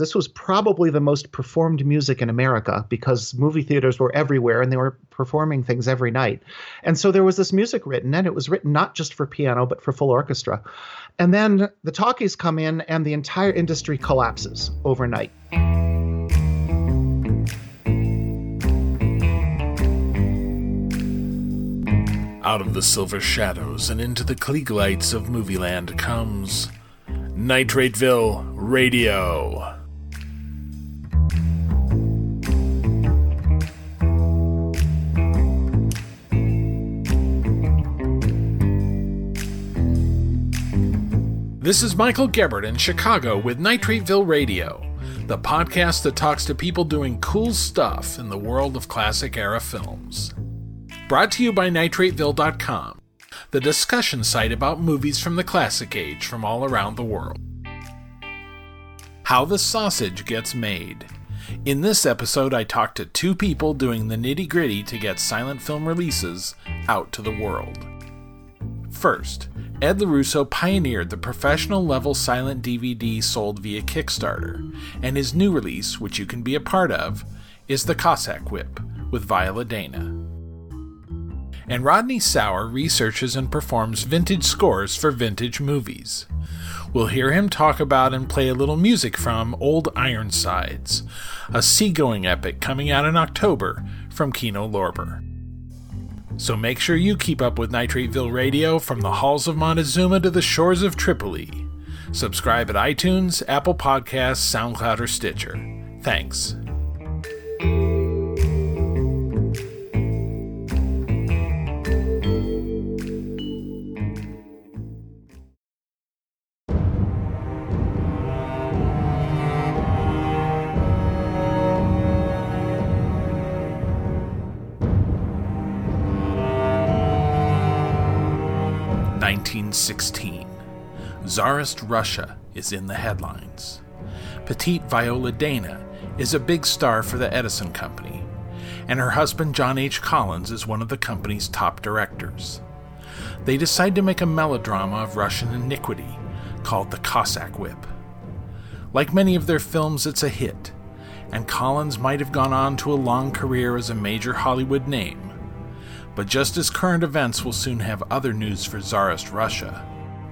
this was probably the most performed music in America because movie theaters were everywhere and they were performing things every night. And so there was this music written, and it was written not just for piano, but for full orchestra. And then the talkies come in, and the entire industry collapses overnight. Out of the silver shadows and into the Klieg lights of Movieland comes Nitrateville Radio. This is Michael Gebert in Chicago with Nitrateville Radio, the podcast that talks to people doing cool stuff in the world of classic era films. Brought to you by NitrateVille.com, the discussion site about movies from the classic age from all around the world. How the sausage gets made. In this episode, I talked to two people doing the nitty gritty to get silent film releases out to the world. First, Ed Lorusso pioneered the professional level silent DVD sold via Kickstarter, and his new release, which you can be a part of, is The Cossack Whip with Viola Dana and Rodney Sauer researches and performs vintage scores for vintage movies. We'll hear him talk about and play a little music from Old Ironsides, a seagoing epic coming out in October from Kino Lorber. So make sure you keep up with Nitrateville Radio from the halls of Montezuma to the shores of Tripoli. Subscribe at iTunes, Apple Podcasts, SoundCloud, or Stitcher. Thanks. 1916. Tsarist Russia is in the headlines. Petite Viola Dana is a big star for the Edison Company, and her husband John H. Collins is one of the company's top directors. They decide to make a melodrama of Russian iniquity called The Cossack Whip. Like many of their films, it's a hit, and Collins might have gone on to a long career as a major Hollywood name but just as current events will soon have other news for Tsarist Russia,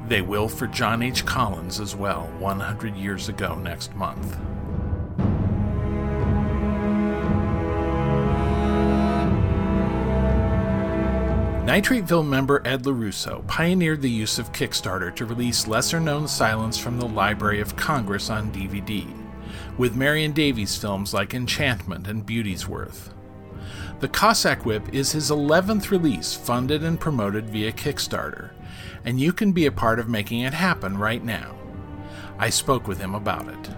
they will for John H. Collins as well 100 years ago next month. Nitrateville member Ed Lorusso pioneered the use of Kickstarter to release lesser known silents from the Library of Congress on DVD, with Marion Davies films like Enchantment and Beauty's Worth. The Cossack Whip is his 11th release funded and promoted via Kickstarter, and you can be a part of making it happen right now. I spoke with him about it.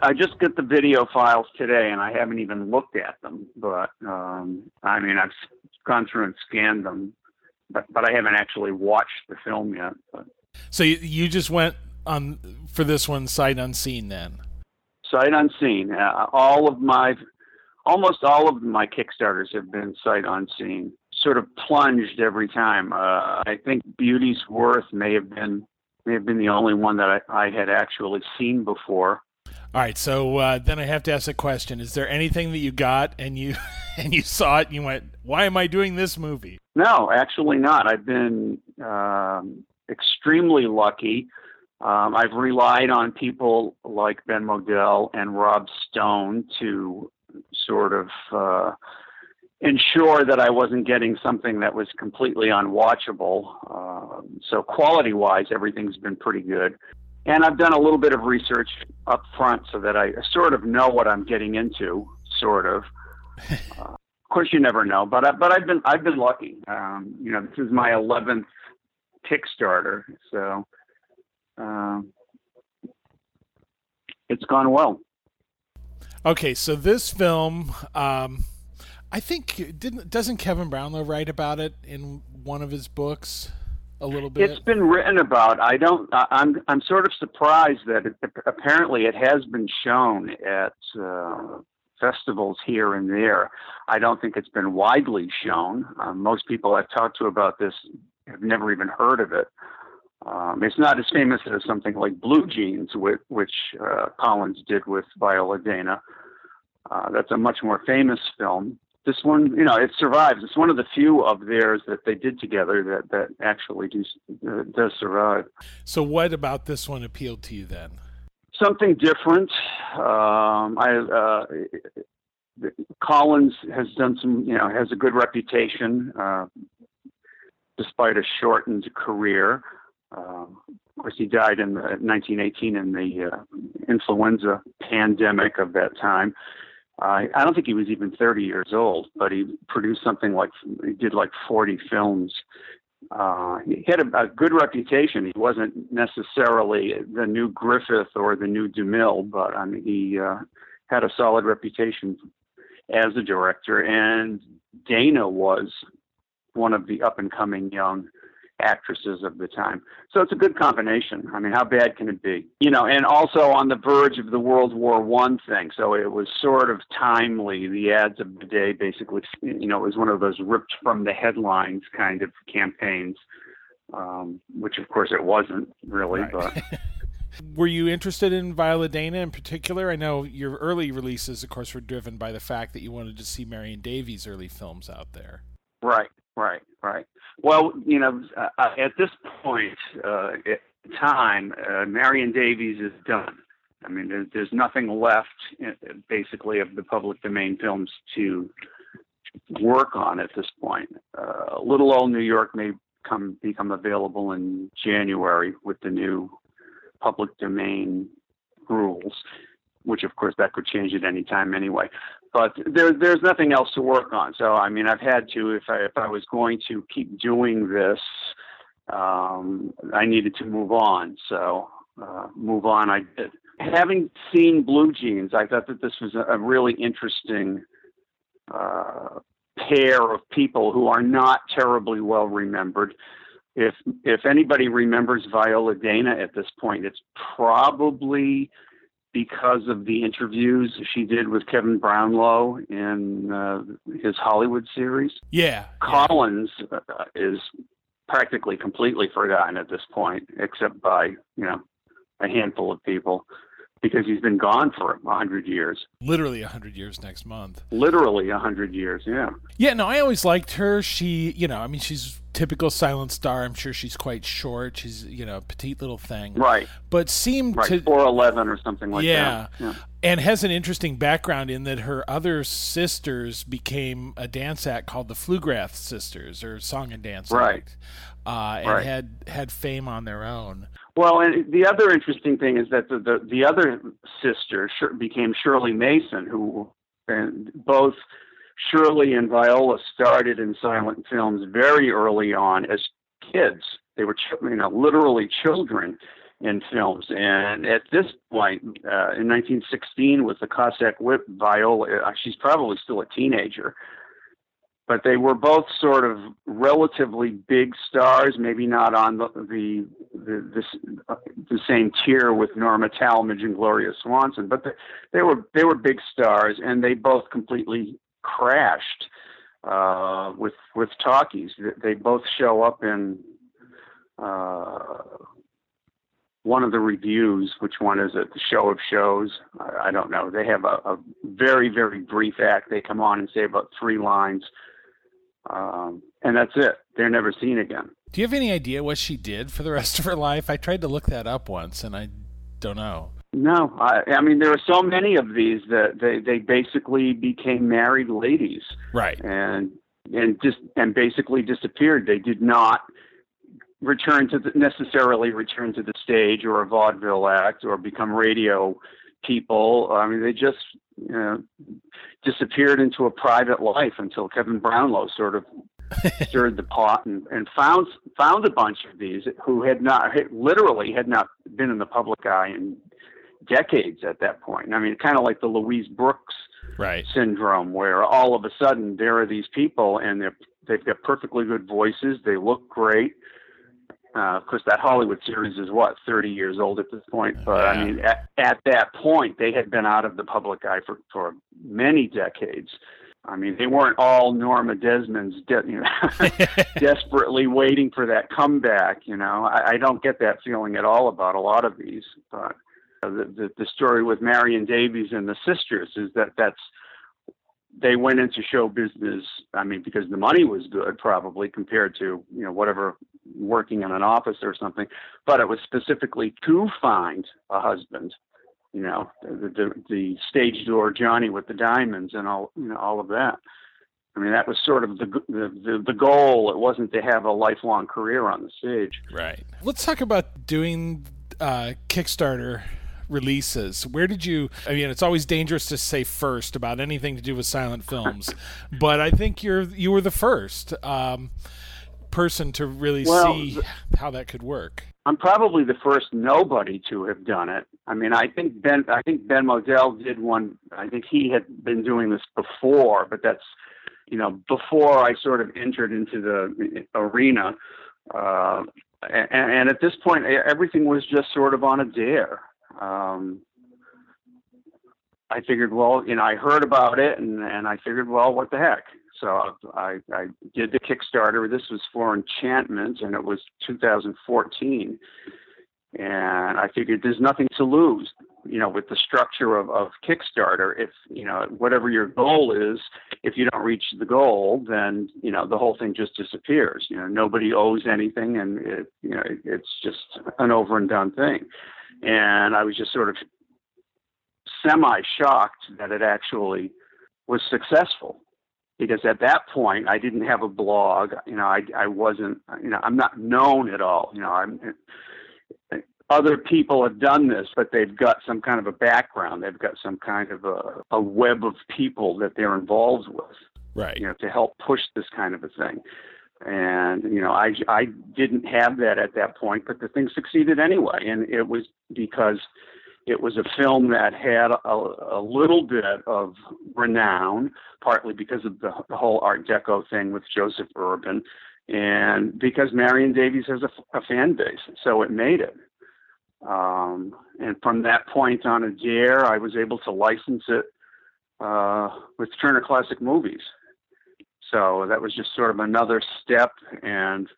I just got the video files today, and I haven't even looked at them. But um, I mean, I've gone through and scanned them, but but I haven't actually watched the film yet. But. So you, you just went on for this one sight unseen then? Sight unseen. Uh, all of my almost all of my Kickstarters have been sight unseen, sort of plunged every time. Uh, I think Beauty's Worth may have been may have been the only one that I, I had actually seen before. All right, so uh, then I have to ask a question: Is there anything that you got and you and you saw it and you went, "Why am I doing this movie?" No, actually not. I've been um, extremely lucky. Um, I've relied on people like Ben Model and Rob Stone to sort of uh, ensure that I wasn't getting something that was completely unwatchable. Uh, so quality wise, everything's been pretty good. And I've done a little bit of research up front so that I sort of know what I'm getting into, sort of. Uh, of course, you never know, but I, but I've been I've been lucky. Um, you know, this is my 11th Kickstarter, so um, it's gone well. Okay, so this film, um, I think didn't doesn't Kevin Brownlow write about it in one of his books a little bit? It's been written about. I don't. I'm I'm sort of surprised that it, apparently it has been shown at uh, festivals here and there. I don't think it's been widely shown. Uh, most people I've talked to about this have never even heard of it. Um, it's not as famous as something like Blue Jeans, which, which uh, Collins did with Viola Dana. Uh, that's a much more famous film. This one, you know, it survives. It's one of the few of theirs that they did together that that actually do, uh, does survive. So, what about this one appealed to you then? Something different. Um, I uh, Collins has done some, you know, has a good reputation uh, despite a shortened career. Uh, of course, he died in the, 1918 in the uh, influenza pandemic of that time. Uh, I don't think he was even 30 years old, but he produced something like he did like 40 films. Uh, he had a, a, good reputation. He wasn't necessarily the new Griffith or the new DeMille, but I mean, he uh, had a solid reputation as a director. And Dana was one of the up and coming young actresses of the time. So it's a good combination. I mean, how bad can it be? You know, and also on the verge of the World War One thing. So it was sort of timely. The ads of the day basically, you know, it was one of those ripped from the headlines kind of campaigns, um, which of course it wasn't really, right. but. Were you interested in Viola Dana in particular? I know your early releases, of course, were driven by the fact that you wanted to see Marion Davies' early films out there. Right, right, right. Well, you know, uh, uh, at this point, uh, time, uh, Marion Davies is done. I mean, there's, there's nothing left, uh, basically, of the public domain films to work on at this point. Uh, Little Old New York may come become available in January with the new public domain rules, which of course that could change at any time anyway but there, there's nothing else to work on. So I mean, I've had to if I if I was going to keep doing this, um, I needed to move on. So uh, move on, I did. Having seen Blue Jeans, I thought that this was a, really interesting uh, pair of people who are not terribly well remembered. If if anybody remembers Viola Dana at this point, it's probably because of the interviews she did with Kevin Brownlow in uh, his Hollywood series. Yeah. Collins uh, is practically completely forgotten at this point, except by, you know, a handful of people because he's been gone for a hundred years. Literally a hundred years next month. Literally a hundred years, yeah. Yeah, no, I always liked her. She, you know, I mean, she's typical silent star. I'm sure she's quite short. She's, you know, a petite little thing. Right. But seemed right. to four eleven or something like yeah. that. Yeah. And has an interesting background in that her other sisters became a dance act called the Flugrath Sisters or Song and Dance right. Act. Uh, and right. had had fame on their own. Well, and the other interesting thing is that the the, the other sister became Shirley Mason, who and both Shirley and Viola started in silent films very early on as kids. They were, you know, literally children in films. And at this point, uh, in 1916, with the Cossack Whip, Viola, uh, she's probably still a teenager but they were both sort of relatively big stars, maybe not on the the the, the, uh, the same tier with Norma Talmadge and Gloria Swanson, but they, they were they were big stars, and they both completely crashed uh, with with talkies. They both show up in uh, one of the revues. Which one is it? The Show of Shows. I, I don't know. They have a, a very very brief act. They come on and say about three lines um, and that's it. They're never seen again. Do you have any idea what she did for the rest of her life? I tried to look that up once, and I don't know. No, I, I mean there are so many of these that they they basically became married ladies, right? And and just and basically disappeared. They did not return to the, necessarily return to the stage or a vaudeville act or become radio people. I mean, they just you know, disappeared into a private life until Kevin Brownlow sort of stirred the pot and, and found found a bunch of these who had not literally had not been in the public eye in decades at that point. I mean, kind of like the Louise Brooks right. syndrome, where all of a sudden there are these people and they're they've got perfectly good voices, they look great, uh, of course, that Hollywood series is what 30 years old at this point. But yeah. I mean, at, at, that point, they had been out of the public eye for, for many decades. I mean, they weren't all Norma Desmond's, de- you know, desperately waiting for that comeback. You know, I, I don't get that feeling at all about a lot of these. But uh, the, the the story with Marion Davies and the sisters is that that's they went into show business. I mean, because the money was good, probably compared to you know whatever working in an office or something. But it was specifically to find a husband. You know, the the, the stage door Johnny with the diamonds and all you know all of that. I mean, that was sort of the, the the the goal. It wasn't to have a lifelong career on the stage. Right. Let's talk about doing uh, Kickstarter releases where did you i mean it's always dangerous to say first about anything to do with silent films but i think you're you were the first um, person to really Well, see how that could work I'm probably the first nobody to have done it. I mean, I think Ben, I think Ben Model did one. I think he had been doing this before, but that's, you know, before I sort of entered into the arena. Uh, and, and at this point, everything was just sort of on a dare. Um, I figured, well, you know, I heard about it, and and I figured, well, what the heck? So I, I did the Kickstarter. This was for Enchantment, and it was 2014. And I figured there's nothing to lose, you know, with the structure of, of Kickstarter. If, you know, whatever your goal is, if you don't reach the goal, then, you know, the whole thing just disappears. You know, nobody owes anything, and, it, you know, it, it's just an over and done thing. And I was just sort of semi shocked that it actually was successful because at that point I didn't have a blog. You know, I I wasn't. You know, I'm not known at all. You know, I'm. Other people have done this, but they've got some kind of a background. They've got some kind of a, a web of people that they're involved with. right You know, to help push this kind of a thing. And you know, I I didn't have that at that point, but the thing succeeded anyway, and it was because it was a film that had a, a little bit of renown, partly because of the, the whole Art Deco thing with Joseph Urban, and because Marion Davies has a, a fan base, so it made it. Um, and from that point on a dare, I was able to license it uh, with Turner Classic Movies. So that was just sort of another step, and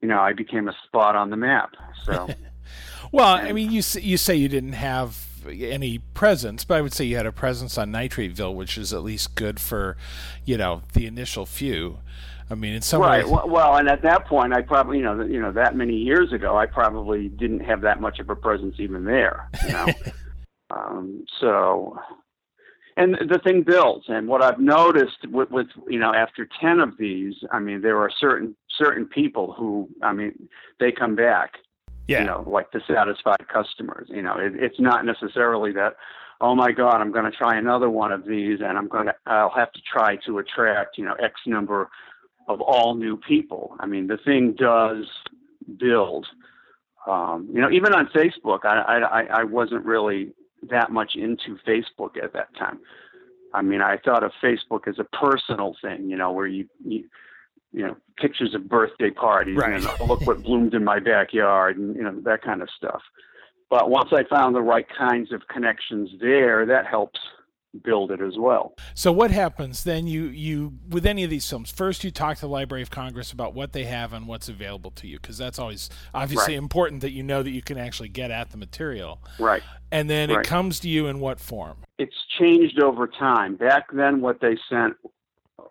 you know, I became a spot on the map. So. Well, I mean, you say, you say you didn't have any presence, but I would say you had a presence on Nitrateville, which is at least good for, you know, the initial few. I mean, in some right. ways, Well, well, and at that point, I probably, you know, you know, that many years ago, I probably didn't have that much of a presence even there. You know, um, so, and the thing builds. And what I've noticed with, with, you know, after ten of these, I mean, there are certain certain people who, I mean, they come back. Yeah, You know, like the satisfied customers. You know, it, it's not necessarily that. Oh my God, I'm going to try another one of these, and I'm going to. I'll have to try to attract, you know, X number of all new people. I mean, the thing does build. Um, you know, even on Facebook, I, I I wasn't really that much into Facebook at that time. I mean, I thought of Facebook as a personal thing, you know, where you you, you know pictures of birthday parties Right. and look what bloomed in my backyard and you know that kind of stuff. But once I found the right kinds of connections there, that helps build it as well. So what happens then? You you with any of these films, first you talk to the Library of Congress about what they have and what's available to you, because that's always obviously Right. important that you know that you can actually get at the material. Right. And then it comes to you in what form? it's changed over time. Back then, what they sent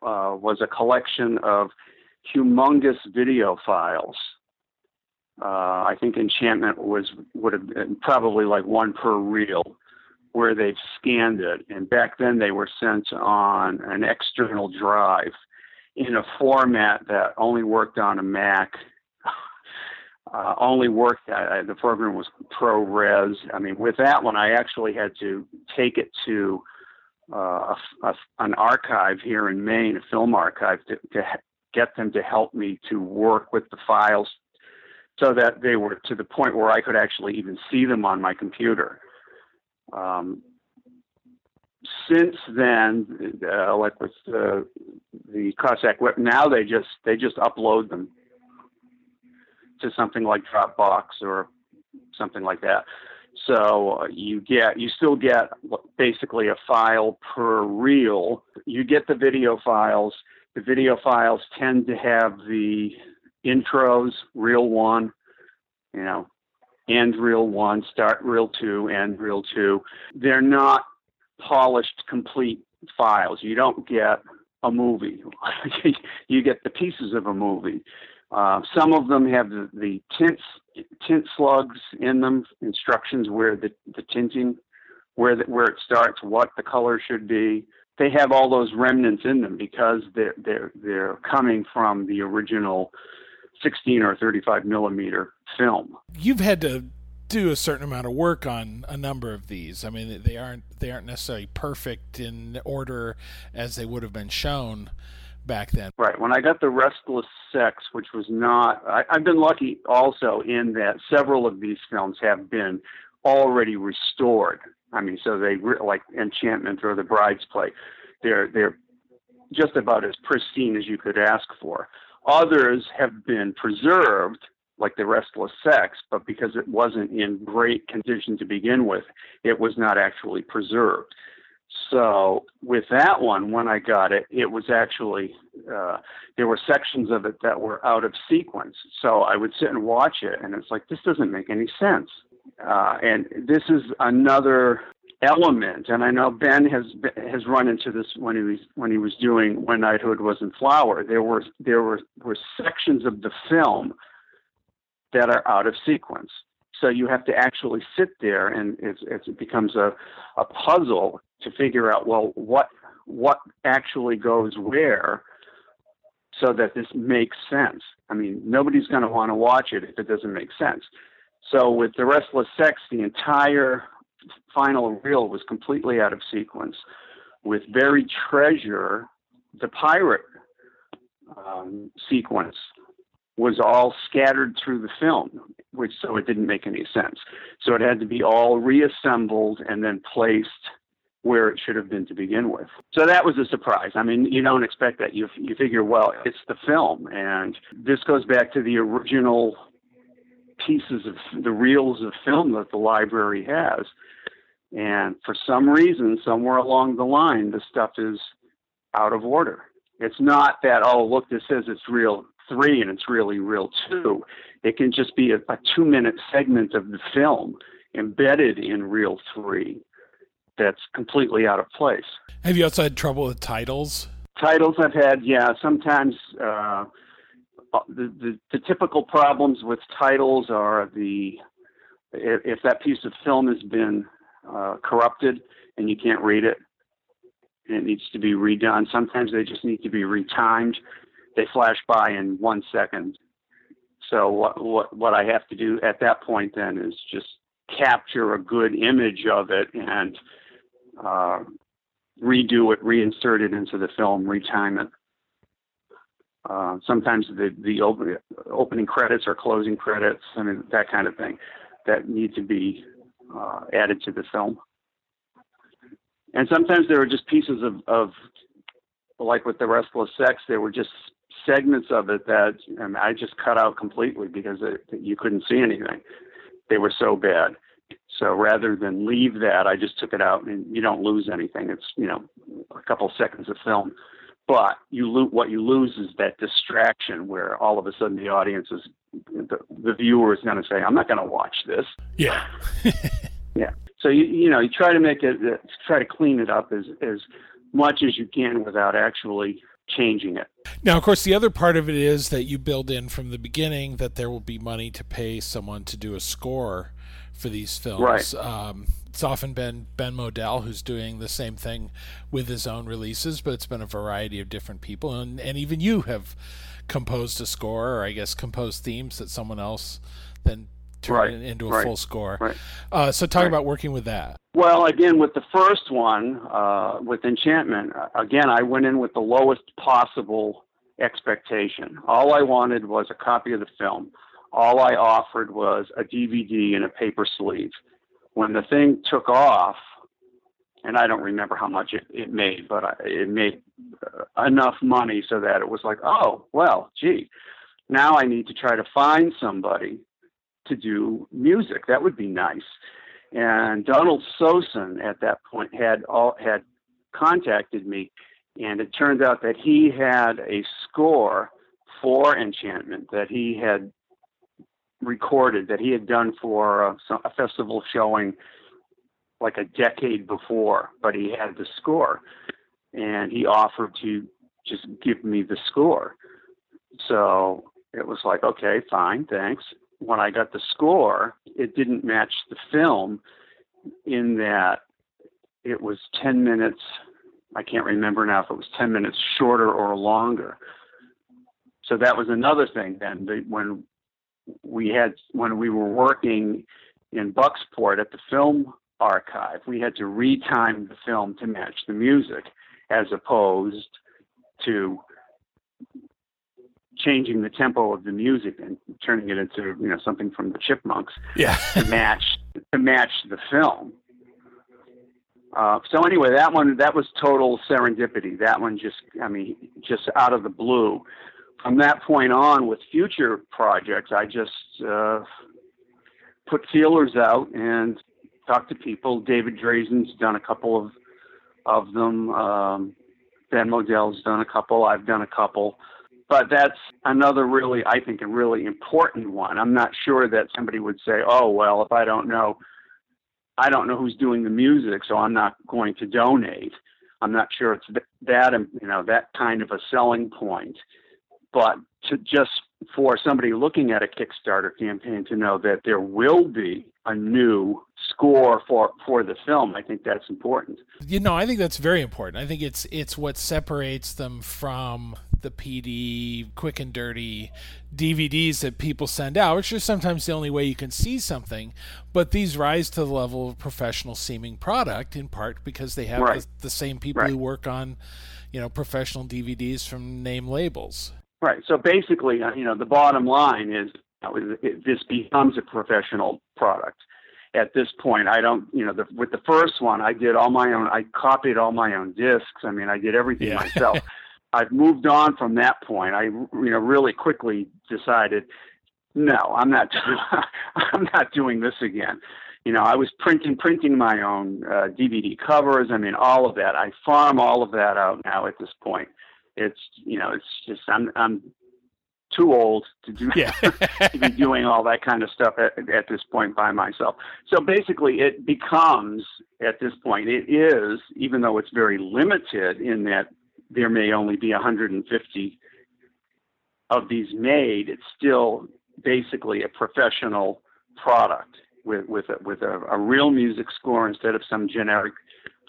uh, was a collection of humongous video files. Uh, I think Enchantment was would have been probably like one per reel, where they've scanned it. And back then, they were sent on an external drive in a format that only worked on a Mac. Uh, only worked. Uh, the program was ProRes. I mean, with that one, I actually had to take it to uh, a, a, an archive here in Maine, a film archive, to, to get them to help me to work with the files so that they were to the point where I could actually even see them on my computer. Um, since then, uh, like with the Cossack Whip, now they just they just upload them to something like Dropbox or something like that. So uh, you get you still get basically a file per reel. You get the video files. The video files tend to have the intros, reel one, you know, end reel one, start reel two, end reel two. They're not polished, complete files. You don't get a movie. you get the pieces of a movie. Uh, some of them have the, the tints, tint slugs in them, instructions where the, the tinting, where the, where it starts, what the color should be. They have all those remnants in them because they're they're they're coming from the original 16 or 35 millimeter film. You've had to do a certain amount of work on a number of these. I mean, they aren't they aren't necessarily perfect in order as they would have been shown back then. Right. When I got the Restless Sex, which was not, I, I've been lucky also in that several of these films have been already restored. I mean, so they like Enchantment or The Bride's Play. They're they're just about as pristine as you could ask for. Others have been preserved like the restless sex, but because it wasn't in great condition to begin with, it was not actually preserved. So with that one, when I got it, it was actually uh, there were sections of it that were out of sequence. So I would sit and watch it, and it's like this doesn't make any sense. Uh, and this is another element, and I know Ben has has run into this when he was when he was doing When Knighthood Was in Flower. There were there were were sections of the film that are out of sequence. So you have to actually sit there, and it's, it's, it becomes a, a puzzle to figure out well what what actually goes where, so that this makes sense. I mean, nobody's going to want to watch it if it doesn't make sense. So with the Restless Sex, the entire final reel was completely out of sequence. With Buried Treasure, the pirate um, sequence was all scattered through the film, which so it didn't make any sense. So it had to be all reassembled and then placed where it should have been to begin with. So that was a surprise. I mean, you don't expect that. You you figure, well, it's the film, and this goes back to the original pieces of the reels of film that the library has. And for some reason, somewhere along the line, the stuff is out of order. It's not that, oh, look, this says it's reel three and it's really reel two. It can just be a, a two minute segment of the film embedded in reel three that's completely out of place. Have you also had trouble with titles? Titles I've had, yeah. Sometimes uh, the, the, the typical problems with titles are the if, if that piece of film has been uh, corrupted and you can't read it, it needs to be redone. Sometimes they just need to be retimed they flash by in one second. So what what what I have to do at that point then is just capture a good image of it and uh, redo it, reinsert it into the film, retime it. Uh, sometimes the the open, opening credits or closing credits, I mean that kind of thing, that need to be uh, added to the film. And sometimes there are just pieces of, of like with the Restless Sex, there were just segments of it that and I just cut out completely because it, you couldn't see anything. They were so bad. So rather than leave that, I just took it out, and you don't lose anything. It's you know a couple seconds of film, but you lo- what you lose is that distraction where all of a sudden the audience is the, the viewer is going to say, "I'm not going to watch this." Yeah. yeah. So you you know you try to make it uh, try to clean it up as as much as you can without actually changing it. Now, of course, the other part of it is that you build in from the beginning that there will be money to pay someone to do a score for these films. Right. Um, it's often been Ben Model who's doing the same thing with his own releases, but it's been a variety of different people, and and even you have composed a score, or I guess composed themes that someone else then turn right. into a right. full score. Right. Uh, so talk about working with that. Well, again, with the first one, uh, with Enchantment, uh, again, I went in with the lowest possible expectation. All I wanted was a copy of the film. All I offered was a DVD and a paper sleeve. When the thing took off, and I don't remember how much it, it made, but I, it made uh, enough money so that it was like, oh, well, gee, now I need to try to find somebody to do music. That would be nice. And Donald Sosin at that point had all had contacted me, and it turned out that he had a score for Enchantment that he had recorded that he had done for a, a festival showing like a decade before, but he had the score, and he offered to just give me the score. So it was like, okay, fine, thanks. When I got the score, it didn't match the film in that it was 10 minutes. I can't remember now if it was 10 minutes shorter or longer. So that was another thing then. When we had, when we were working in Bucksport at the film archive, we had to retime the film to match the music as opposed to changing the tempo of the music and turning it into you know something from the Chipmunks yeah. to match to match the film. Uh, so anyway, that one that was total serendipity. That one just I mean just out of the blue. From that point on, with future projects, I just uh, put feelers out and talked to people. David Drazin's done a couple of of them. Um, Ben Model's done a couple. I've done a couple but that's another really, I think, a really important one. I'm not sure that somebody would say, "Oh, well, if I don't know, I don't know who's doing the music, so I'm not going to donate." I'm not sure it's that, you know, that kind of a selling point. But to just for somebody looking at a Kickstarter campaign to know that there will be a new score for for the film, I think that's important. You know, I think that's very important. I think it's it's what separates them from the PD quick and dirty DVDs that people send out, which is sometimes the only way you can see something. But these rise to the level of professional seeming product in part because they have right. the, the, same people right. who work on, you know, professional DVDs from name labels. Right. So basically, uh, you know, the bottom line is this becomes a professional product. At this point, I don't, you know, the, with the first one, I did all my own. I copied all my own discs. I mean, I did everything yeah. myself. I've moved on from that point. I, you know, really quickly decided, no, I'm not. I'm not doing this again. You know, I was printing printing my own uh, DVD covers. I mean, all of that. I farm all of that out now at this point. It's you know, it's just I'm I'm too old to do yeah. to be doing all that kind of stuff at, at this point by myself. So basically, it becomes at this point it is even though it's very limited in that there may only be 150 of these made, it's still basically a professional product with with a, with a, a real music score instead of some generic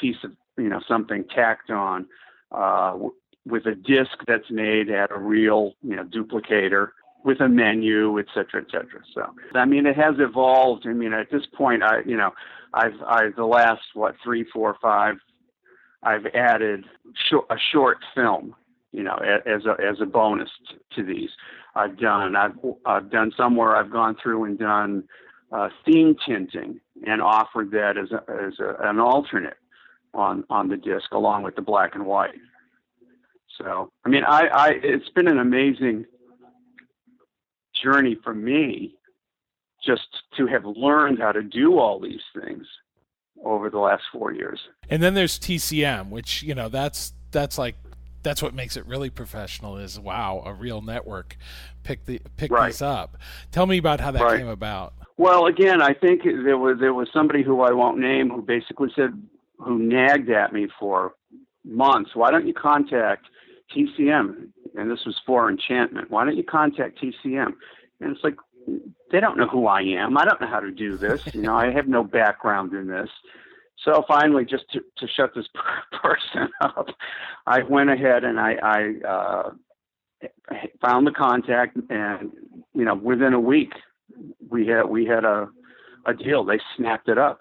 piece of you know something tacked on. Uh, with a disc that's made at a real you know duplicator with a menu, et cetera, et cetera. So, I mean, it has evolved. I mean, at this point, I, you know, I've, I, the last, what, three, four, five I've added sh- a short film, you know, as a as a bonus to these. I've done I've I've done somewhere I've gone through and done uh, theme tinting and offered that as a, as a, an alternate on on the disc along with the black and white. So I mean I, I it's been an amazing journey for me just to have learned how to do all these things over the last four years. And then there's TCM, which you know that's that's like that's what makes it really professional. Is wow, a real network pick the pick right. this up. Tell me about how that right. came about. Well, again, I think there was there was somebody who I won't name who basically said who nagged at me for months. Why don't you contact TCM? And this was for Enchantment. Why don't you contact TCM? And it's like, they don't know who I am. I don't know how to do this. You know, I have no background in this. So finally, just to, to shut this person up, I went ahead and I, I uh, found the contact, and you know, within a week, we had we had a a deal. They snapped it up.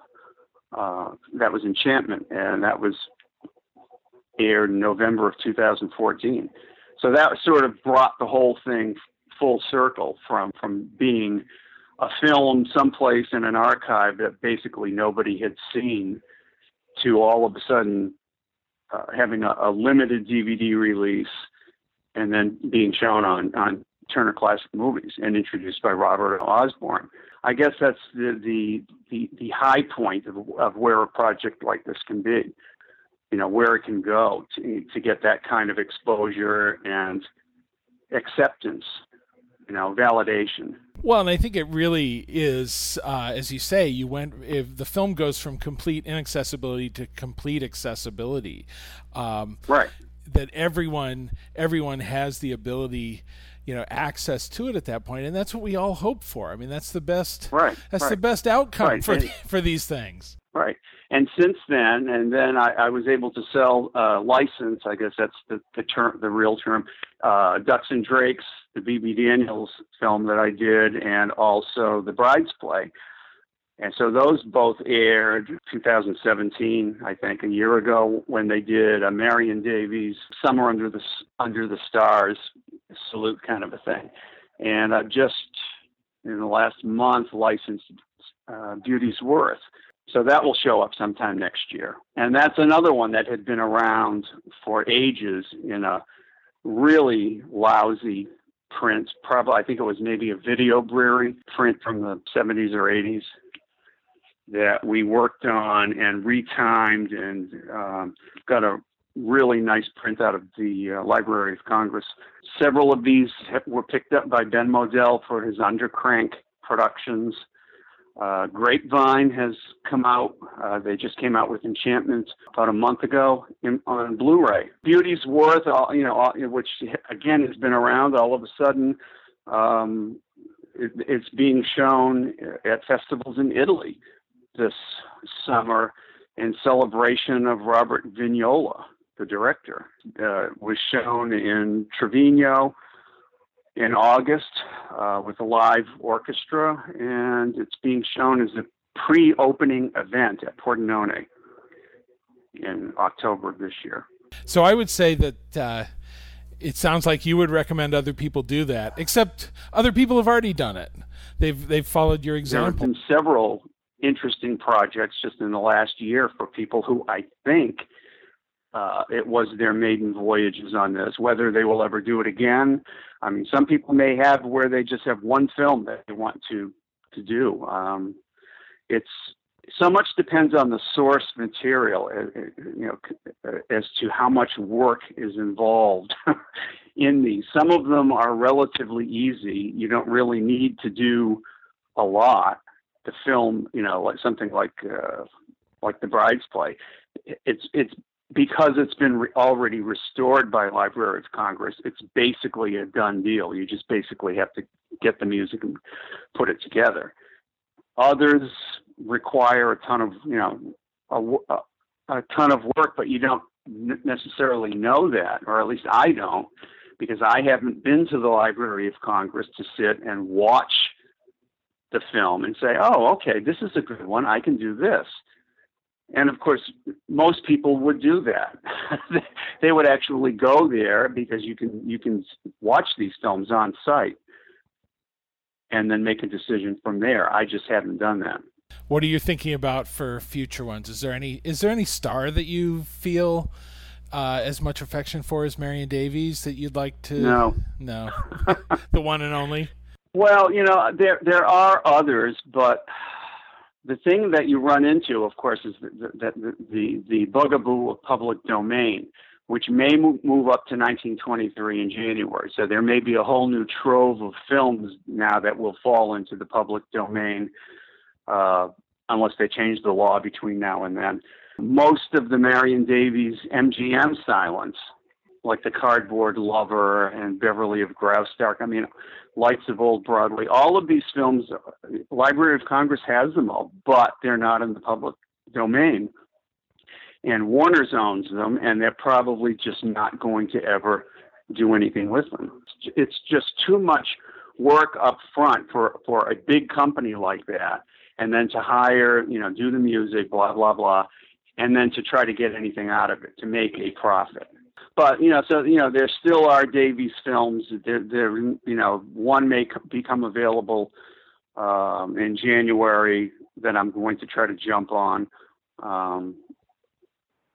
Uh, that was Enchantment, and that was aired in November of 2014. So that sort of brought the whole thing full circle from from being a film someplace in an archive that basically nobody had seen to all of a sudden uh, having a, a, limited DVD release and then being shown on on Turner Classic Movies and introduced by Robert Osborne. I guess that's the the the, the high point of, of where a project like this can be. You know where it can go to to get that kind of exposure and acceptance. You know, validation. Well, and I think it really is, uh, as you say, you went. If the film goes from complete inaccessibility to complete accessibility, um, right? That everyone everyone has the ability you know access to it at that point and that's what we all hope for i mean that's the best right that's right. the best outcome right. for the, for these things right and since then and then i, I was able to sell uh, license i guess that's the, the term the real term uh, ducks and drakes the Bebe Daniels film that i did and also the bride's play and so those both aired 2017, I think, a year ago when they did a Marion Davies Summer Under the Under the Stars salute kind of a thing. And I've just in the last month licensed uh, Beauty's Worth. So that will show up sometime next year. And that's another one that had been around for ages in a really lousy print. Probably, I think it was maybe a video brewery print from the 70s or 80s that we worked on and retimed and um, got a really nice print out of the uh, Library of Congress. Several of these were picked up by Ben Model for his Undercrank productions. Uh, Grapevine has come out. Uh, they just came out with Enchantment about a month ago in, on Blu-ray. Beauty's Worth, all, you know, all, which again has been around. All of a sudden, um, it, it's being shown at festivals in Italy this summer in celebration of Robert Vignola, the director. Uh, was shown in Trivigno in August uh, with a live orchestra, and it's being shown as a pre-opening event at Pordenone in October of this year. So I would say that uh, it sounds like you would recommend other people do that, except other people have already done it. They've they've followed your example. There have been several interesting projects just in the last year for people who I think uh, it was their maiden voyages on this. Whether they will ever do it again, I mean, some people may have where they just have one film that they want to to do. Um, it's so much depends on the source material, uh, uh, you know, as to how much work is involved in these. Some of them are relatively easy. You don't really need to do a lot to film, you know, like something like uh, like the Bride's Play. It's it's because it's been re- already restored by Library of Congress. It's basically a done deal. You just basically have to get the music and put it together. Others require a ton of you know a, a ton of work, but you don't necessarily know that, or at least I don't, because I haven't been to the Library of Congress to sit and watch the film and say, oh, okay, this is a good one. I can do this. And of course, most people would do that. they would actually go there because you can you can watch these films on site and then make a decision from there. I just haven't done that. What are you thinking about for future ones? Is there any is there any star that you feel uh, as much affection for as Marion Davies that you'd like to? No, no, the one and only. Well, you know, there there are others, but the thing that you run into, of course, is that the, the, the bugaboo of public domain, which may move up to 1923 in January. So there may be a whole new trove of films now that will fall into the public domain, uh, unless they change the law between now and then. Most of the Marion Davies MGM silents, like The Cardboard Lover and Beverly of Graustark, I mean, Lights of Old Broadway. All of these films, Library of Congress has them all, but they're not in the public domain. And Warner's owns them, and they're probably just not going to ever do anything with them. It's just too much work up front for, for a big company like that, and then to hire, you know, do the music, blah, blah, blah, and then to try to get anything out of it, to make a profit but you know, so you know, there still are Davies films. There, there, you know, one may become available um, in January that I'm going to try to jump on um,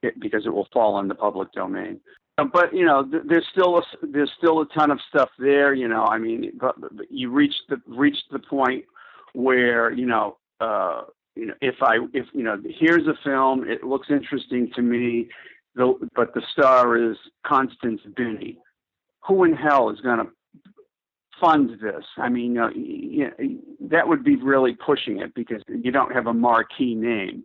it, because it will fall in the public domain. But you know, th- there's still a, there's still a ton of stuff there. You know, I mean, but, but you reach the reach the point where you know, uh, you know, if I if you know, here's a film, it looks interesting to me, the, but the star is Constance Binney. Who in hell is going to fund this? I mean, uh, you know, that would be really pushing it because you don't have a marquee name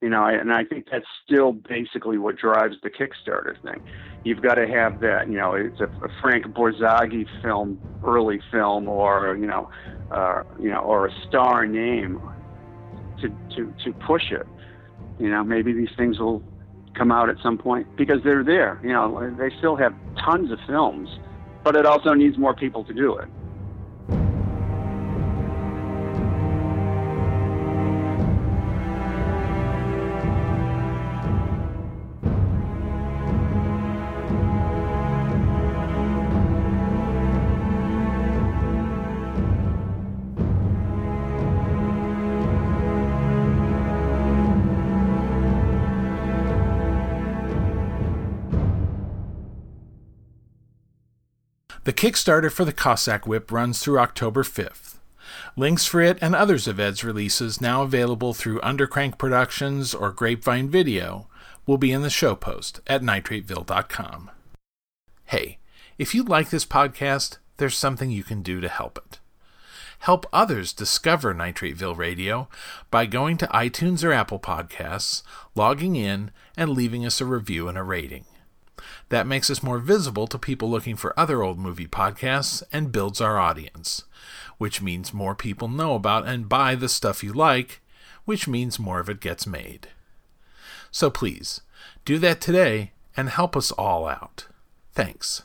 you know, and I think that's still basically what drives the Kickstarter thing. You've got to have that, you know, it's a, a Frank Borzage film, early film, or you know, uh, you know, or a star name to to to push it. You know, maybe these things will come out at some point because they're there. You know, they still have tons of films, but it also needs more people to do it. Kickstarter for the Cossack Whip runs through October 5th. Links for it and others of Ed's releases now available through Undercrank Productions or Grapevine Video will be in the show post at nitrateville.com. Hey, if you like this podcast, there's something you can do to help it. Help others discover Nitrateville Radio by going to iTunes or Apple Podcasts, logging in, and leaving us a review and a rating. That makes us more visible to people looking for other old movie podcasts and builds our audience, which means more people know about and buy the stuff you like, which means more of it gets made. So please, do that today and help us all out. Thanks.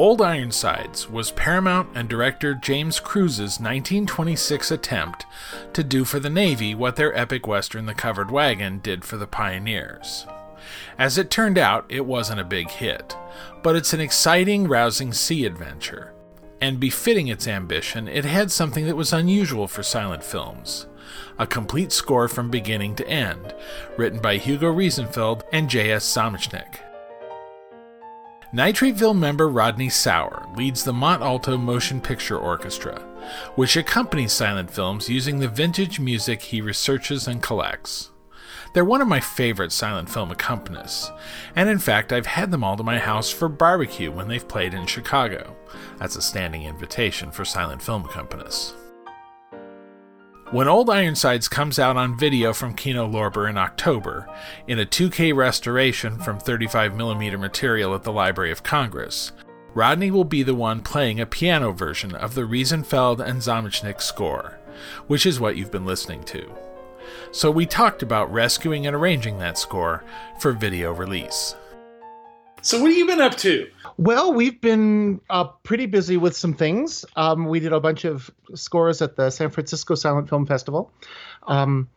Old Ironsides was Paramount and director James Cruze's 1926 attempt to do for the Navy what their epic western The Covered Wagon did for the pioneers. As it turned out, it wasn't a big hit, but it's an exciting, rousing sea adventure. And befitting its ambition, it had something that was unusual for silent films a complete score from beginning to end, written by Hugo Riesenfeld and J.S. Zamecnik. Nitrateville member Rodney Sauer leads the Mont Alto Motion Picture Orchestra, which accompanies silent films using the vintage music he researches and collects. They're one of my favorite silent film accompanists, and in fact, I've had them all to my house for barbecue when they've played in Chicago. That's a standing invitation for silent film accompanists. When Old Ironsides comes out on video from Kino Lorber in October, in a 2K restoration from 35mm material at the Library of Congress, Rodney will be the one playing a piano version of the Riesenfeld and Zamecnik score, which is what you've been listening to. So we talked about rescuing and arranging that score for video release. So, what have you been up to? Well, we've been uh, pretty busy with some things. Um, we did a bunch of scores at the San Francisco Silent Film Festival. Um,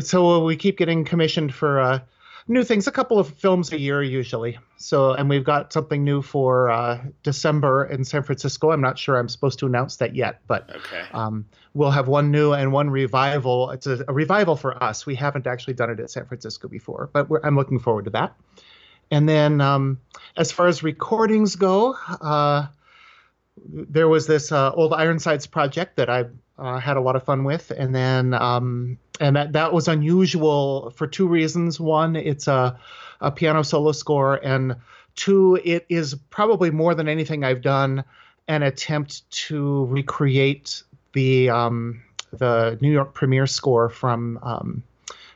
so we keep getting commissioned for uh, new things, a couple of films a year usually. So, and we've got something new for uh, December in San Francisco. I'm not sure I'm supposed to announce that yet, but okay. um, we'll have one new and one revival. It's a, a, revival for us. We haven't actually done it at San Francisco before, but I'm looking forward to that. And then um, as far as recordings go, uh, there was this uh, old Ironsides project that I uh, had a lot of fun with, and then um, and that that was unusual for two reasons. One, it's a a piano solo score, and two, it is probably more than anything I've done an attempt to recreate the um, the New York premiere score from um,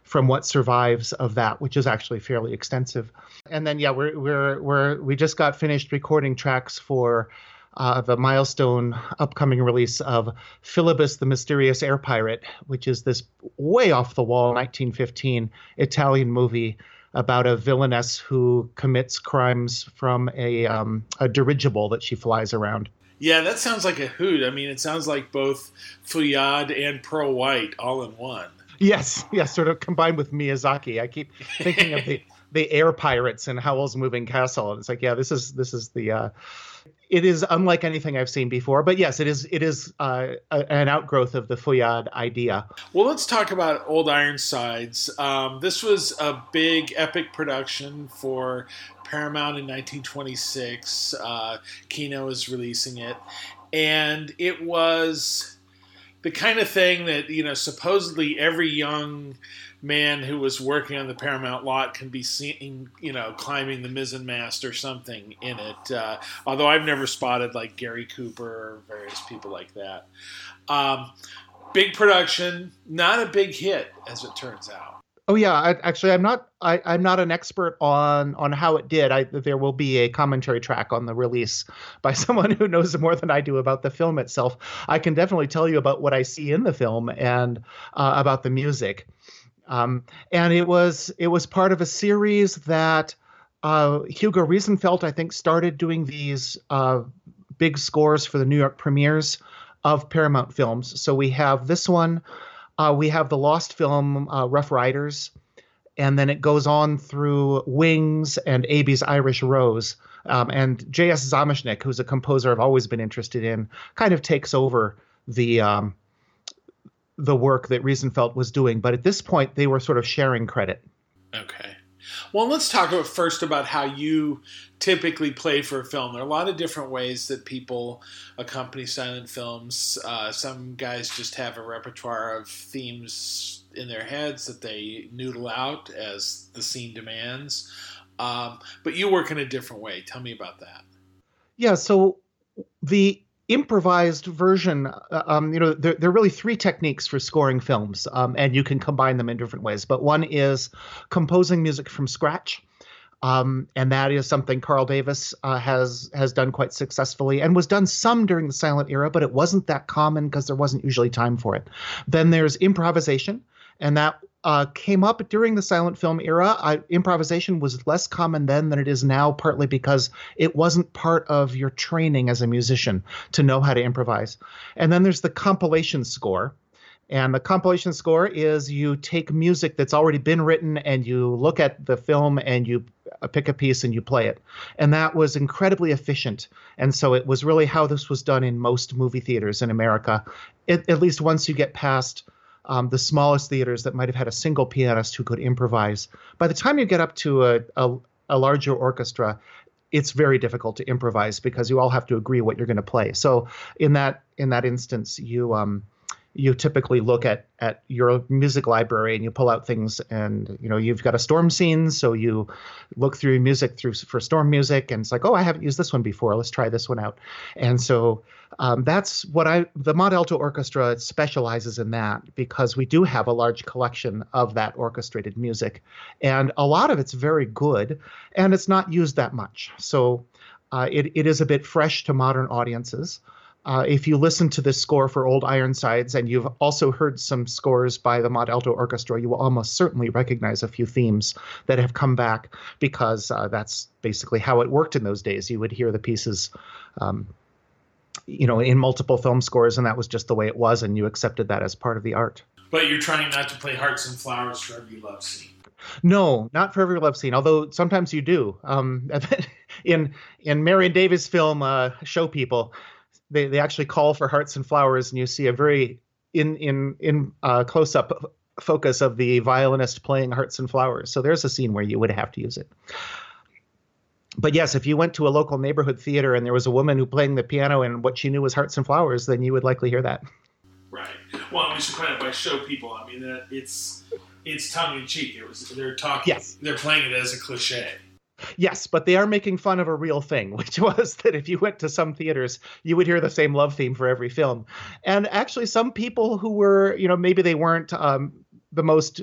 from what survives of that, which is actually fairly extensive. And then yeah, we're we're we're we just got finished recording tracks for uh, the milestone upcoming release of Filibus the Mysterious Air Pirate, which is this way off the wall 1915 Italian movie about a villainess who commits crimes from a um, a dirigible that she flies around. Yeah, that sounds like a hoot. I mean, it sounds like both Feuillade and Pearl White all in one. Yes, yes, sort of combined with Miyazaki. I keep thinking of the the air pirates in Howl's Moving Castle, and it's like, yeah, this is this is the. Uh, it is unlike anything I've seen before, but yes, it is. It is uh, a, an outgrowth of the Feuillade idea. Well, let's talk about Old Ironsides. Um, this was a big, epic production for Paramount in 1926. Uh, Kino is releasing it, and it was the kind of thing that you know supposedly every young man who was working on the Paramount lot can be seen, you know, climbing the mizzen mast or something in it. Uh, although I've never spotted like Gary Cooper or various people like that. Um, big production, not a big hit as it turns out. Oh yeah, I, actually, I'm not. I, am not an expert on on how it did. I, there will be a commentary track on the release by someone who knows more than I do about the film itself. I can definitely tell you about what I see in the film and uh, about the music. Um, and it was it was part of a series that uh, Hugo Riesenfeld, I think, started doing these uh, big scores for the New York premieres of Paramount films. So we have this one, uh, we have the lost film uh, Rough Riders, and then it goes on through Wings and Abie's Irish Rose. Um, and J.S. Zamecnik, who's a composer I've always been interested in, kind of takes over the um, the work that Riesenfeld was doing. But at this point, they were sort of sharing credit. Okay. Well, let's talk about first about how you typically play for a film. There are a lot of different ways that people accompany silent films. Uh, some guys just have a repertoire of themes in their heads that they noodle out as the scene demands. Um, but you work in a different way. Tell me about that. Yeah. So the improvised version uh, um, you know there, there, are really three techniques for scoring films um, and you can combine them in different ways but one is composing music from scratch um, and that is something Carl Davis uh, has has done quite successfully and was done some during the silent era, but it wasn't that common because there wasn't usually time for it. Then there's improvisation, and that uh, came up during the silent film era. I, improvisation was less common then than it is now, partly because it wasn't part of your training as a musician to know how to improvise. And then there's the compilation score. And the compilation score is you take music that's already been written and you look at the film and you uh, pick a piece and you play it. And that was incredibly efficient. And so it was really how this was done in most movie theaters in America, it, at least once you get past um, the smallest theaters that might have had a single pianist who could improvise. By the time you get up to a, a, a larger orchestra, it's very difficult to improvise because you all have to agree what you're going to play. So in that in that instance, you um, you typically look at at your music library and you pull out things and you know you've got a storm scene so you look through music through for storm music and it's like oh i haven't used this one before let's try this one out and so um, that's what i the Mont orchestra specializes in that because we do have a large collection of that orchestrated music. And a lot of it's very good and it's not used that much. So uh, it, it is a bit fresh to modern audiences. Uh, if you listen to this score for Old Ironsides and you've also heard some scores by the Mont Orchestra, you will almost certainly recognize a few themes that have come back because uh, that's basically how it worked in those days. You would hear the pieces, um, you know, in multiple film scores, and that was just the way it was, and you accepted that as part of the art. But you're trying not to play Hearts and Flowers for every love scene. No, not for every love scene. Although sometimes you do. Um, in in Marion Davies' film uh, Show People, they, they actually call for hearts and flowers, and you see a very in in in uh, close up focus of the violinist playing hearts and flowers. So there's a scene where you would have to use it. But yes, if you went to a local neighborhood theater and there was a woman who playing the piano and what she knew was hearts and flowers, then you would likely hear that. Right. Well, we should by show people. I mean, that it's it's tongue in cheek. It was they're talking. Yes. They're playing it as a cliche. Yes, but they are making fun of a real thing, which was that if you went to some theaters, you would hear the same love theme for every film. And actually, some people who were, you know, maybe they weren't um, the most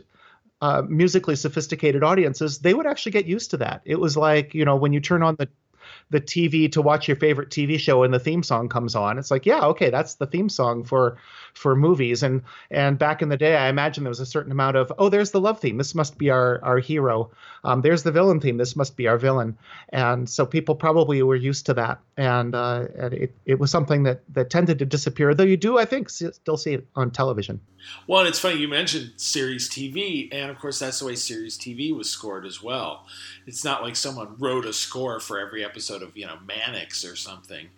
uh, musically sophisticated audiences, they would actually get used to that. It was like, you know, when you turn on the the TV to watch your favorite TV show and the theme song comes on. It's like, yeah, okay, that's the theme song for for movies. And and back in the day, I imagine there was a certain amount of, oh, there's the love theme. This must be our our hero. Um, there's the villain theme. This must be our villain. And so people probably were used to that, and, uh, and it it was something that that tended to disappear. Though you do, I think, still see it on television. Well, and it's funny you mentioned series TV, and of course that's the way series TV was scored as well. It's not like someone wrote a score for every episode of you know Mannix or something,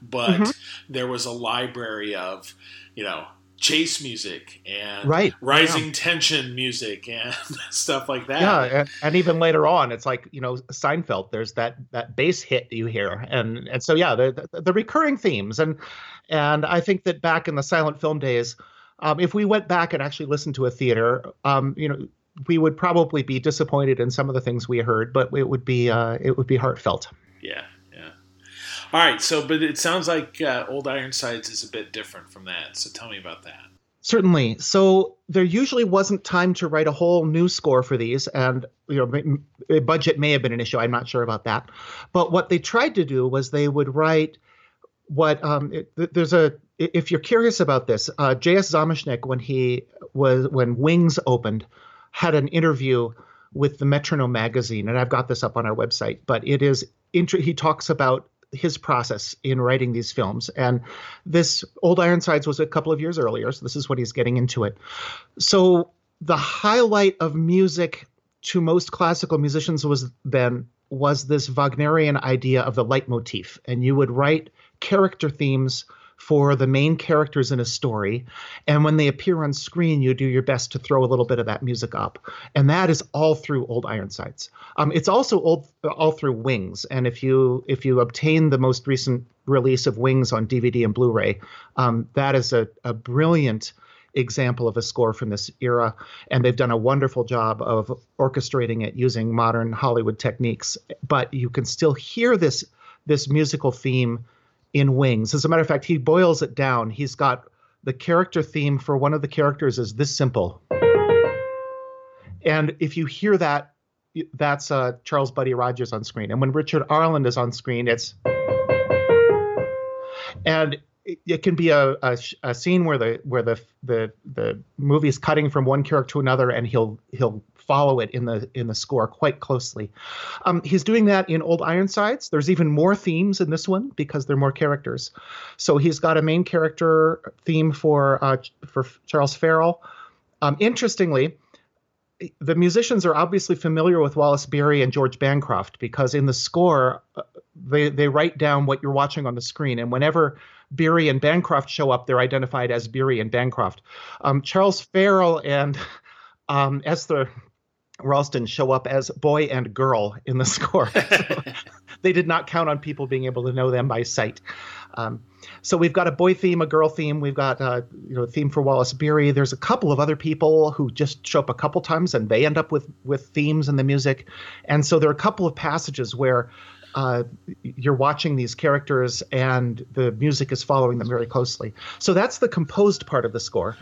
but mm-hmm. there was a library of you know chase music and right. rising yeah. tension music and stuff like that. Yeah, and, and, even later on, it's like you know Seinfeld. There's that that bass hit you hear, and and so yeah, the, the, the recurring themes, and and I think that back in the silent film days, um, if we went back and actually listened to a theater, um, you know. We would probably be disappointed in some of the things we heard, but it would be uh, it would be heartfelt. Yeah, all right, so but it sounds like uh, Old Ironsides is a bit different from that. So tell me about that. Certainly. So there usually wasn't time to write a whole new score for these, and you know, budget may have been an issue. I'm not sure about that. But what they tried to do was they would write what um, it, there's a if you're curious about this, uh, J.S. Zamecnik when he was when Wings opened had an interview with the Metronome magazine, and I've got this up on our website. But it is he talks about his process in writing these films. And this Old Ironsides was a couple of years earlier, so this is what he's getting into it. So the highlight of music to most classical musicians was then was this Wagnerian idea of the leitmotif, and you would write character themes for the main characters in a story. And when they appear on screen, you do your best to throw a little bit of that music up. And that is all through Old Ironsides. Um, it's also old, all through Wings. And if you if you obtain the most recent release of Wings on DVD and Blu-ray, um, that is a, a brilliant example of a score from this era and they've done a wonderful job of orchestrating it using modern hollywood techniques but you can still hear this this musical theme in Wings. As a matter of fact, he boils it down. He's got the character theme for one of the characters is this simple. And if you hear that, that's uh, Charles Buddy Rogers on screen. And when Richard Arlen is on screen, it's. And it, it can be a, a, a, scene where the where the the the movie is cutting from one character to another, and he'll he'll follow it in the in the score quite closely. Um, he's doing that in Old Ironsides. There's even more themes in this one because there are more characters. So he's got a main character theme for uh, for Charles Farrell. Um, interestingly, the musicians are obviously familiar with Wallace Beery and George Bancroft because in the score uh, they they write down what you're watching on the screen, and whenever Beery and Bancroft show up, they're identified as Beery and Bancroft. Um, Charles Farrell and um, Esther Ralston show up as boy and girl in the score. so they did not count on people being able to know them by sight. Um, so we've got a boy theme, a girl theme. We've got uh, you know a theme for Wallace Beery. There's a couple of other people who just show up a couple times and they end up with with themes in the music. And so there are a couple of passages where uh, you're watching these characters and the music is following them very closely. So that's the composed part of the score.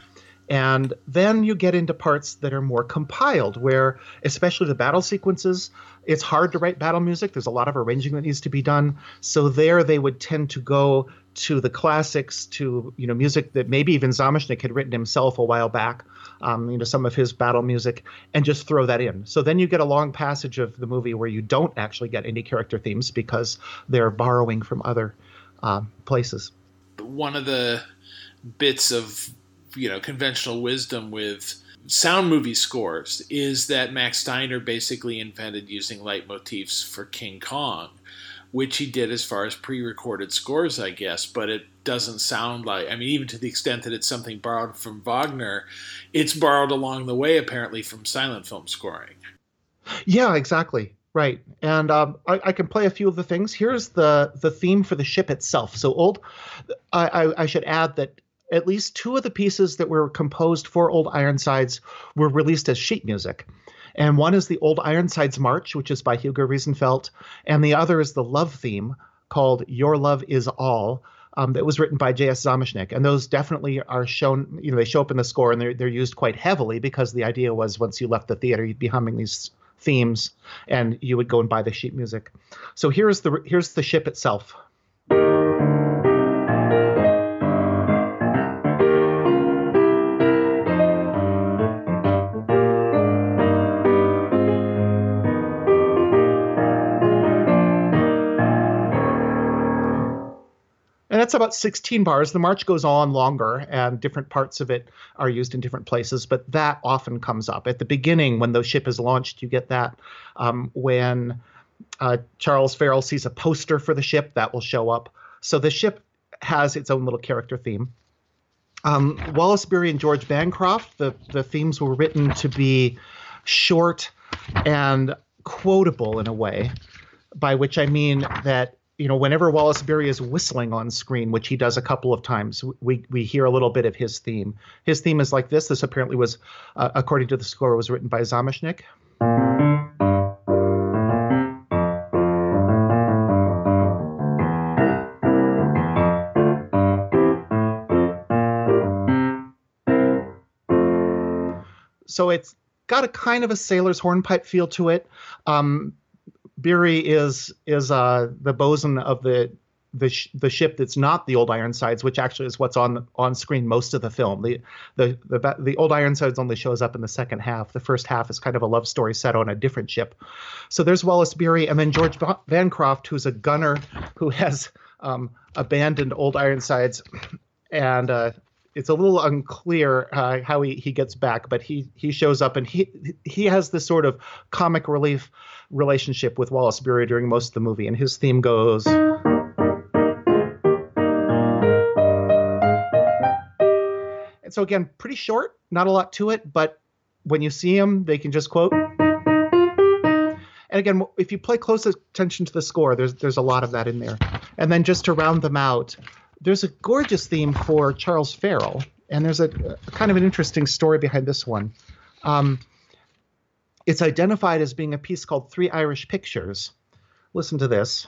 And then you get into parts that are more compiled, where, especially the battle sequences, it's hard to write battle music. There's a lot of arranging that needs to be done. So there they would tend to go to the classics, to you know music that maybe even Zamecnik had written himself a while back, um, you know some of his battle music, and just throw that in. So then you get a long passage of the movie where you don't actually get any character themes because they're borrowing from other uh, places. One of the bits of you know conventional wisdom with sound movie scores is that Max Steiner basically invented using leitmotifs for King Kong, which he did as far as pre-recorded scores, I guess. But it doesn't sound like I mean, even to the extent that it's something borrowed from Wagner, it's borrowed along the way apparently from silent film scoring. Yeah, exactly. Right, and um, I, I, can play a few of the things. Here's the the theme for the ship itself. So old. I, I, I should add that at least two of the pieces that were composed for Old Ironsides were released as sheet music. And one is the Old Ironsides March, which is by Hugo Riesenfeld, and the other is the love theme called Your Love Is All. Um, that was written by J.S. Zamecnik, and those definitely are shown. You know, they show up in the score, and they're they're used quite heavily because the idea was once you left the theater, you'd be humming these themes, and you would go and buy the sheet music. So here's the here's the ship itself. That's about 16 bars. The march goes on longer, and different parts of it are used in different places, but that often comes up. At the beginning, when the ship is launched, you get that. Um, when uh, Charles Farrell sees a poster for the ship, that will show up. So the ship has its own little character theme. Um, Wallace Beery and George Bancroft, the, the themes were written to be short and quotable in a way, by which I mean that you know, whenever Wallace Beery is whistling on screen, which he does a couple of times, we we hear a little bit of his theme. His theme is like this. This apparently was, uh, according to the score, was written by Zamecnik. So it's got a kind of a sailor's hornpipe feel to it. Um, Beery is is uh, the bosun of the the sh- the ship that's not the old Ironsides, which actually is what's on on screen most of the film. The the the the old Ironsides only shows up in the second half. The first half is kind of a love story set on a different ship. So there's Wallace Beery, and then George Bancroft, who's a gunner who has um, abandoned old Ironsides, and uh, it's a little unclear uh, how he, he gets back, but he he shows up and he he has this sort of comic relief relationship with Wallace Beery during most of the movie, and his theme goes. And so again, pretty short, not a lot to it, but when you see him, they can just quote. And again, if you play close attention to the score, there's there's a lot of that in there. And then just to round them out, there's a gorgeous theme for Charles Farrell, and there's a, a kind of an interesting story behind this one. Um, it's identified as being a piece called Three Irish Pictures. Listen to this.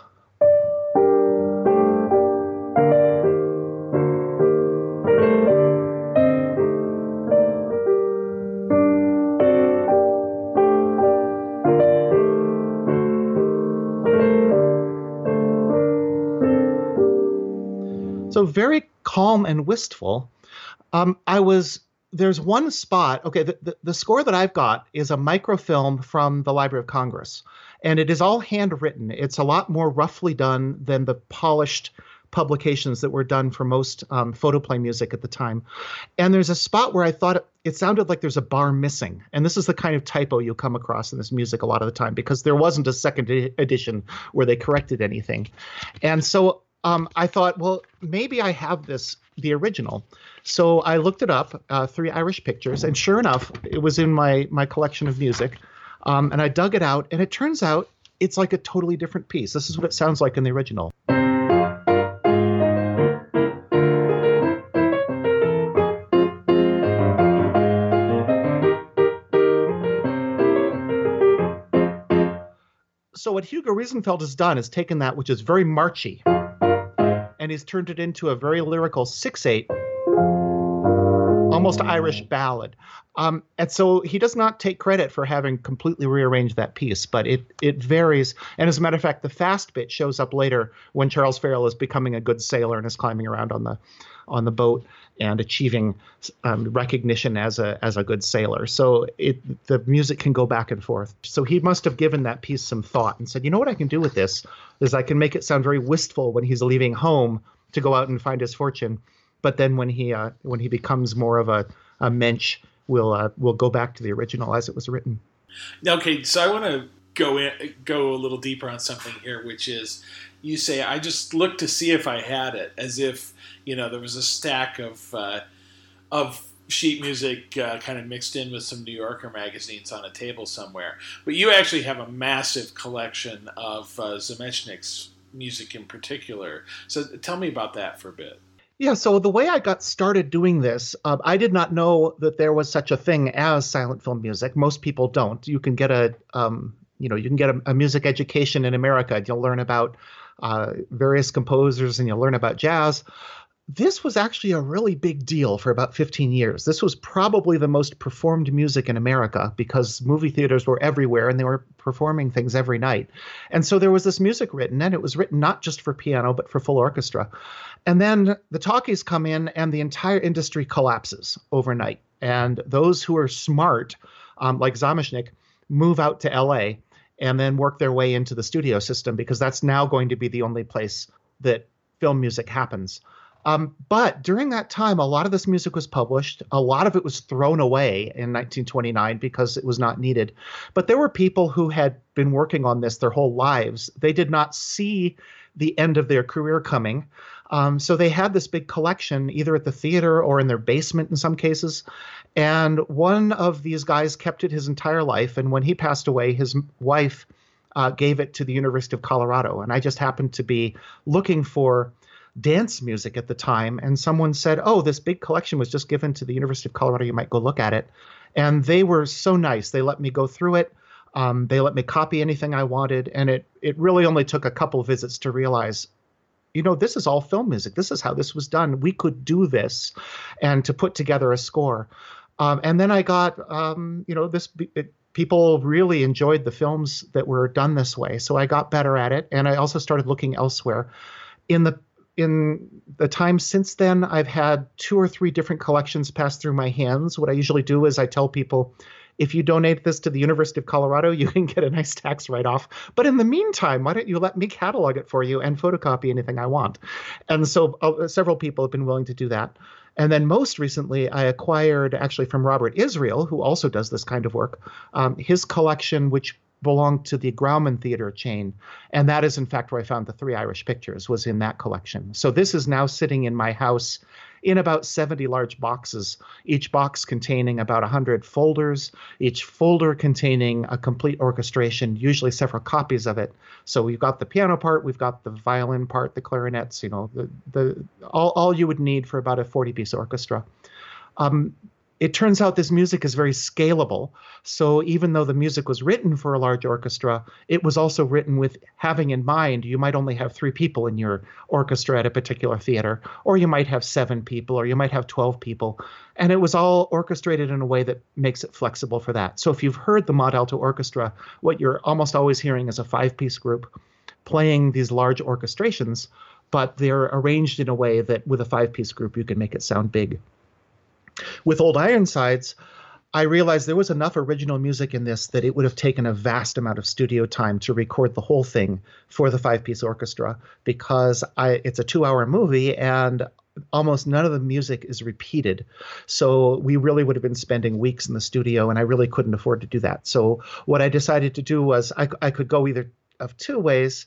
Calm and wistful. Um, I was there's one spot. Okay, the, the, the, score that I've got is a microfilm from the Library of Congress, and it is all handwritten. It's a lot more roughly done than the polished publications that were done for most um, photoplay music at the time. And there's a spot where I thought it, it sounded like there's a bar missing. And this is the kind of typo you'll come across in this music a lot of the time because there wasn't a second edition where they corrected anything. And so um, I thought, well, maybe I have this the original. So I looked it up, uh, three Irish pictures, and sure enough, it was in my my collection of music. Um, and I dug it out, and it turns out it's like a totally different piece. This is what it sounds like in the original. So what Hugo Riesenfeld has done is taken that, which is very marchy, and he's turned it into a very lyrical six-eight almost Irish ballad. Um, and so he does not take credit for having completely rearranged that piece, but it it varies. And as a matter of fact, the fast bit shows up later when Charles Farrell is becoming a good sailor and is climbing around on the on the boat and achieving um, recognition as a as a good sailor. So it the music can go back and forth. So he must have given that piece some thought and said, you know what I can do with this is I can make it sound very wistful when he's leaving home to go out and find his fortune but then when he uh, when he becomes more of a, a mensch, we'll uh, we'll go back to the original as it was written. Okay, so I want to go in, go a little deeper on something here, which is you say I just looked to see if I had it, as if you know there was a stack of uh, of sheet music uh, kind of mixed in with some New Yorker magazines on a table somewhere. But you actually have a massive collection of uh, Zamecnik's music in particular. So tell me about that for a bit. Yeah, so the way I got started doing this, uh, I did not know that there was such a thing as silent film music. Most people don't. You can get a, um, you know, you can get a, a, music education in America. You'll learn about uh, various composers and you'll learn about jazz. This was actually a really big deal for about 15 years. This was probably the most performed music in America because movie theaters were everywhere and they were performing things every night. And so there was this music written, and it was written not just for piano, but for full orchestra. And then the talkies come in, and the entire industry collapses overnight. And those who are smart, um, like Zamecnik, move out to LA and then work their way into the studio system because that's now going to be the only place that film music happens. Um, but during that time, a lot of this music was published. A lot of it was thrown away in 1929 because it was not needed. But there were people who had been working on this their whole lives. They did not see the end of their career coming. Um, so they had this big collection either at the theater or in their basement in some cases. And one of these guys kept it his entire life. And when he passed away, his wife uh, gave it to the University of Colorado. And I just happened to be looking for dance music at the time, and someone said, "Oh, this big collection was just given to the University of Colorado. You might go look at it." And they were so nice. They let me go through it. Um, they let me copy anything I wanted, and it it really only took a couple visits to realize, you know, this is all film music. This is how this was done. We could do this, and to put together a score. Um, and then I got, um, you know, this. It, people really enjoyed the films that were done this way, so I got better at it, and I also started looking elsewhere. In the in the time since then, I've had two or three different collections pass through my hands. What I usually do is I tell people, if you donate this to the University of Colorado, you can get a nice tax write off. But in the meantime, why don't you let me catalog it for you and photocopy anything I want? And so uh, several people have been willing to do that. And then most recently, I acquired actually from Robert Israel, who also does this kind of work, um, his collection, which belonged to the Grauman Theater chain, and that is in fact where I found the Three Irish Pictures was in that collection. So this is now sitting in my house in about 70 large boxes, each box containing about 100 folders, each folder containing a complete orchestration, usually several copies of it. So we've got the piano part, we've got the violin part, the clarinets, you know, the, the all, all you would need for about a 40 piece orchestra. Um, it turns out this music is very scalable. So even though the music was written for a large orchestra, it was also written with having in mind you might only have three people in your orchestra at a particular theater, or you might have seven people, or you might have 12 people. And it was all orchestrated in a way that makes it flexible for that. So if you've heard the Mont Alto Orchestra, what you're almost always hearing is a five piece group playing these large orchestrations, but they're arranged in a way that with a five piece group you can make it sound big. With Old Ironsides, I realized there was enough original music in this that it would have taken a vast amount of studio time to record the whole thing for the five piece orchestra because I, it's a two hour movie and almost none of the music is repeated. So we really would have been spending weeks in the studio, and I really couldn't afford to do that. So what I decided to do was I, I could go either of two ways.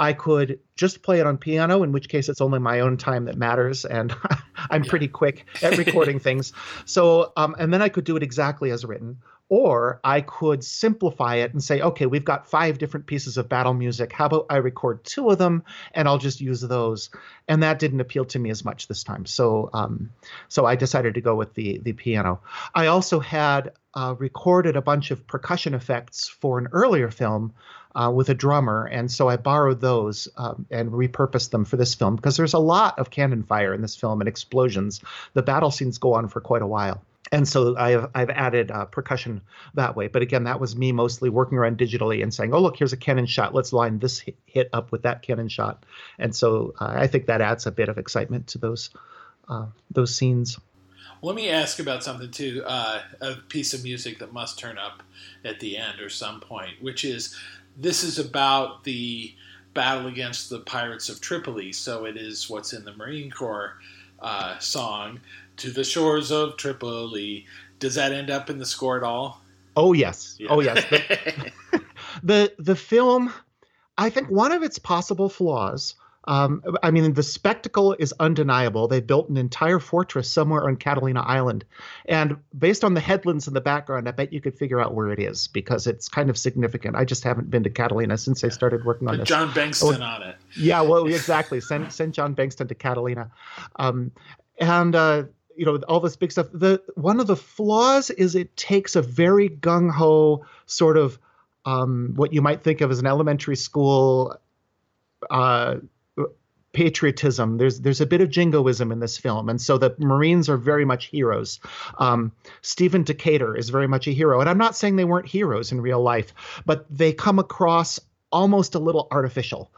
I could just play it on piano, in which case it's only my own time that matters, and I'm pretty quick at recording things. So, um, and then I could do it exactly as written, or I could simplify it and say, okay, we've got five different pieces of battle music. How about I record two of them, and I'll just use those? And that didn't appeal to me as much this time. So, um, so I decided to go with the the piano. I also had uh, recorded a bunch of percussion effects for an earlier film uh, with a drummer, and so I borrowed those um, and repurposed them for this film because there's a lot of cannon fire in this film and explosions. The battle scenes go on for quite a while. And so I've I've added uh, percussion that way, but again, that was me mostly working around digitally and saying, "Oh, look, here's a cannon shot. Let's line this hit up with that cannon shot." And so uh, I think that adds a bit of excitement to those uh, those scenes. Let me ask about something too. Uh, a piece of music that must turn up at the end or some point, which is this is about the battle against the pirates of Tripoli. So it is what's in the Marine Corps uh, song, "To the Shores of Tripoli." Does that end up in the score at all? Oh yes. Yeah. Oh yes. The, the the film, I think one of its possible flaws um, I mean, the spectacle is undeniable. They built an entire fortress somewhere on Catalina Island. And based on the headlands in the background, I bet you could figure out where it is because it's kind of significant. I just haven't been to Catalina since I started working on but this. John Bengtson oh, on it. Yeah, well, exactly. send, send John Bengtson to Catalina. Um, and, uh, you know, all this big stuff. The One of the flaws is it takes a very gung ho sort of um, what you might think of as an elementary school. Uh, patriotism. There's there's a bit of jingoism in this film, and so the Marines are very much heroes. Um, Stephen Decatur is very much a hero, and I'm not saying they weren't heroes in real life, but they come across almost a little artificial.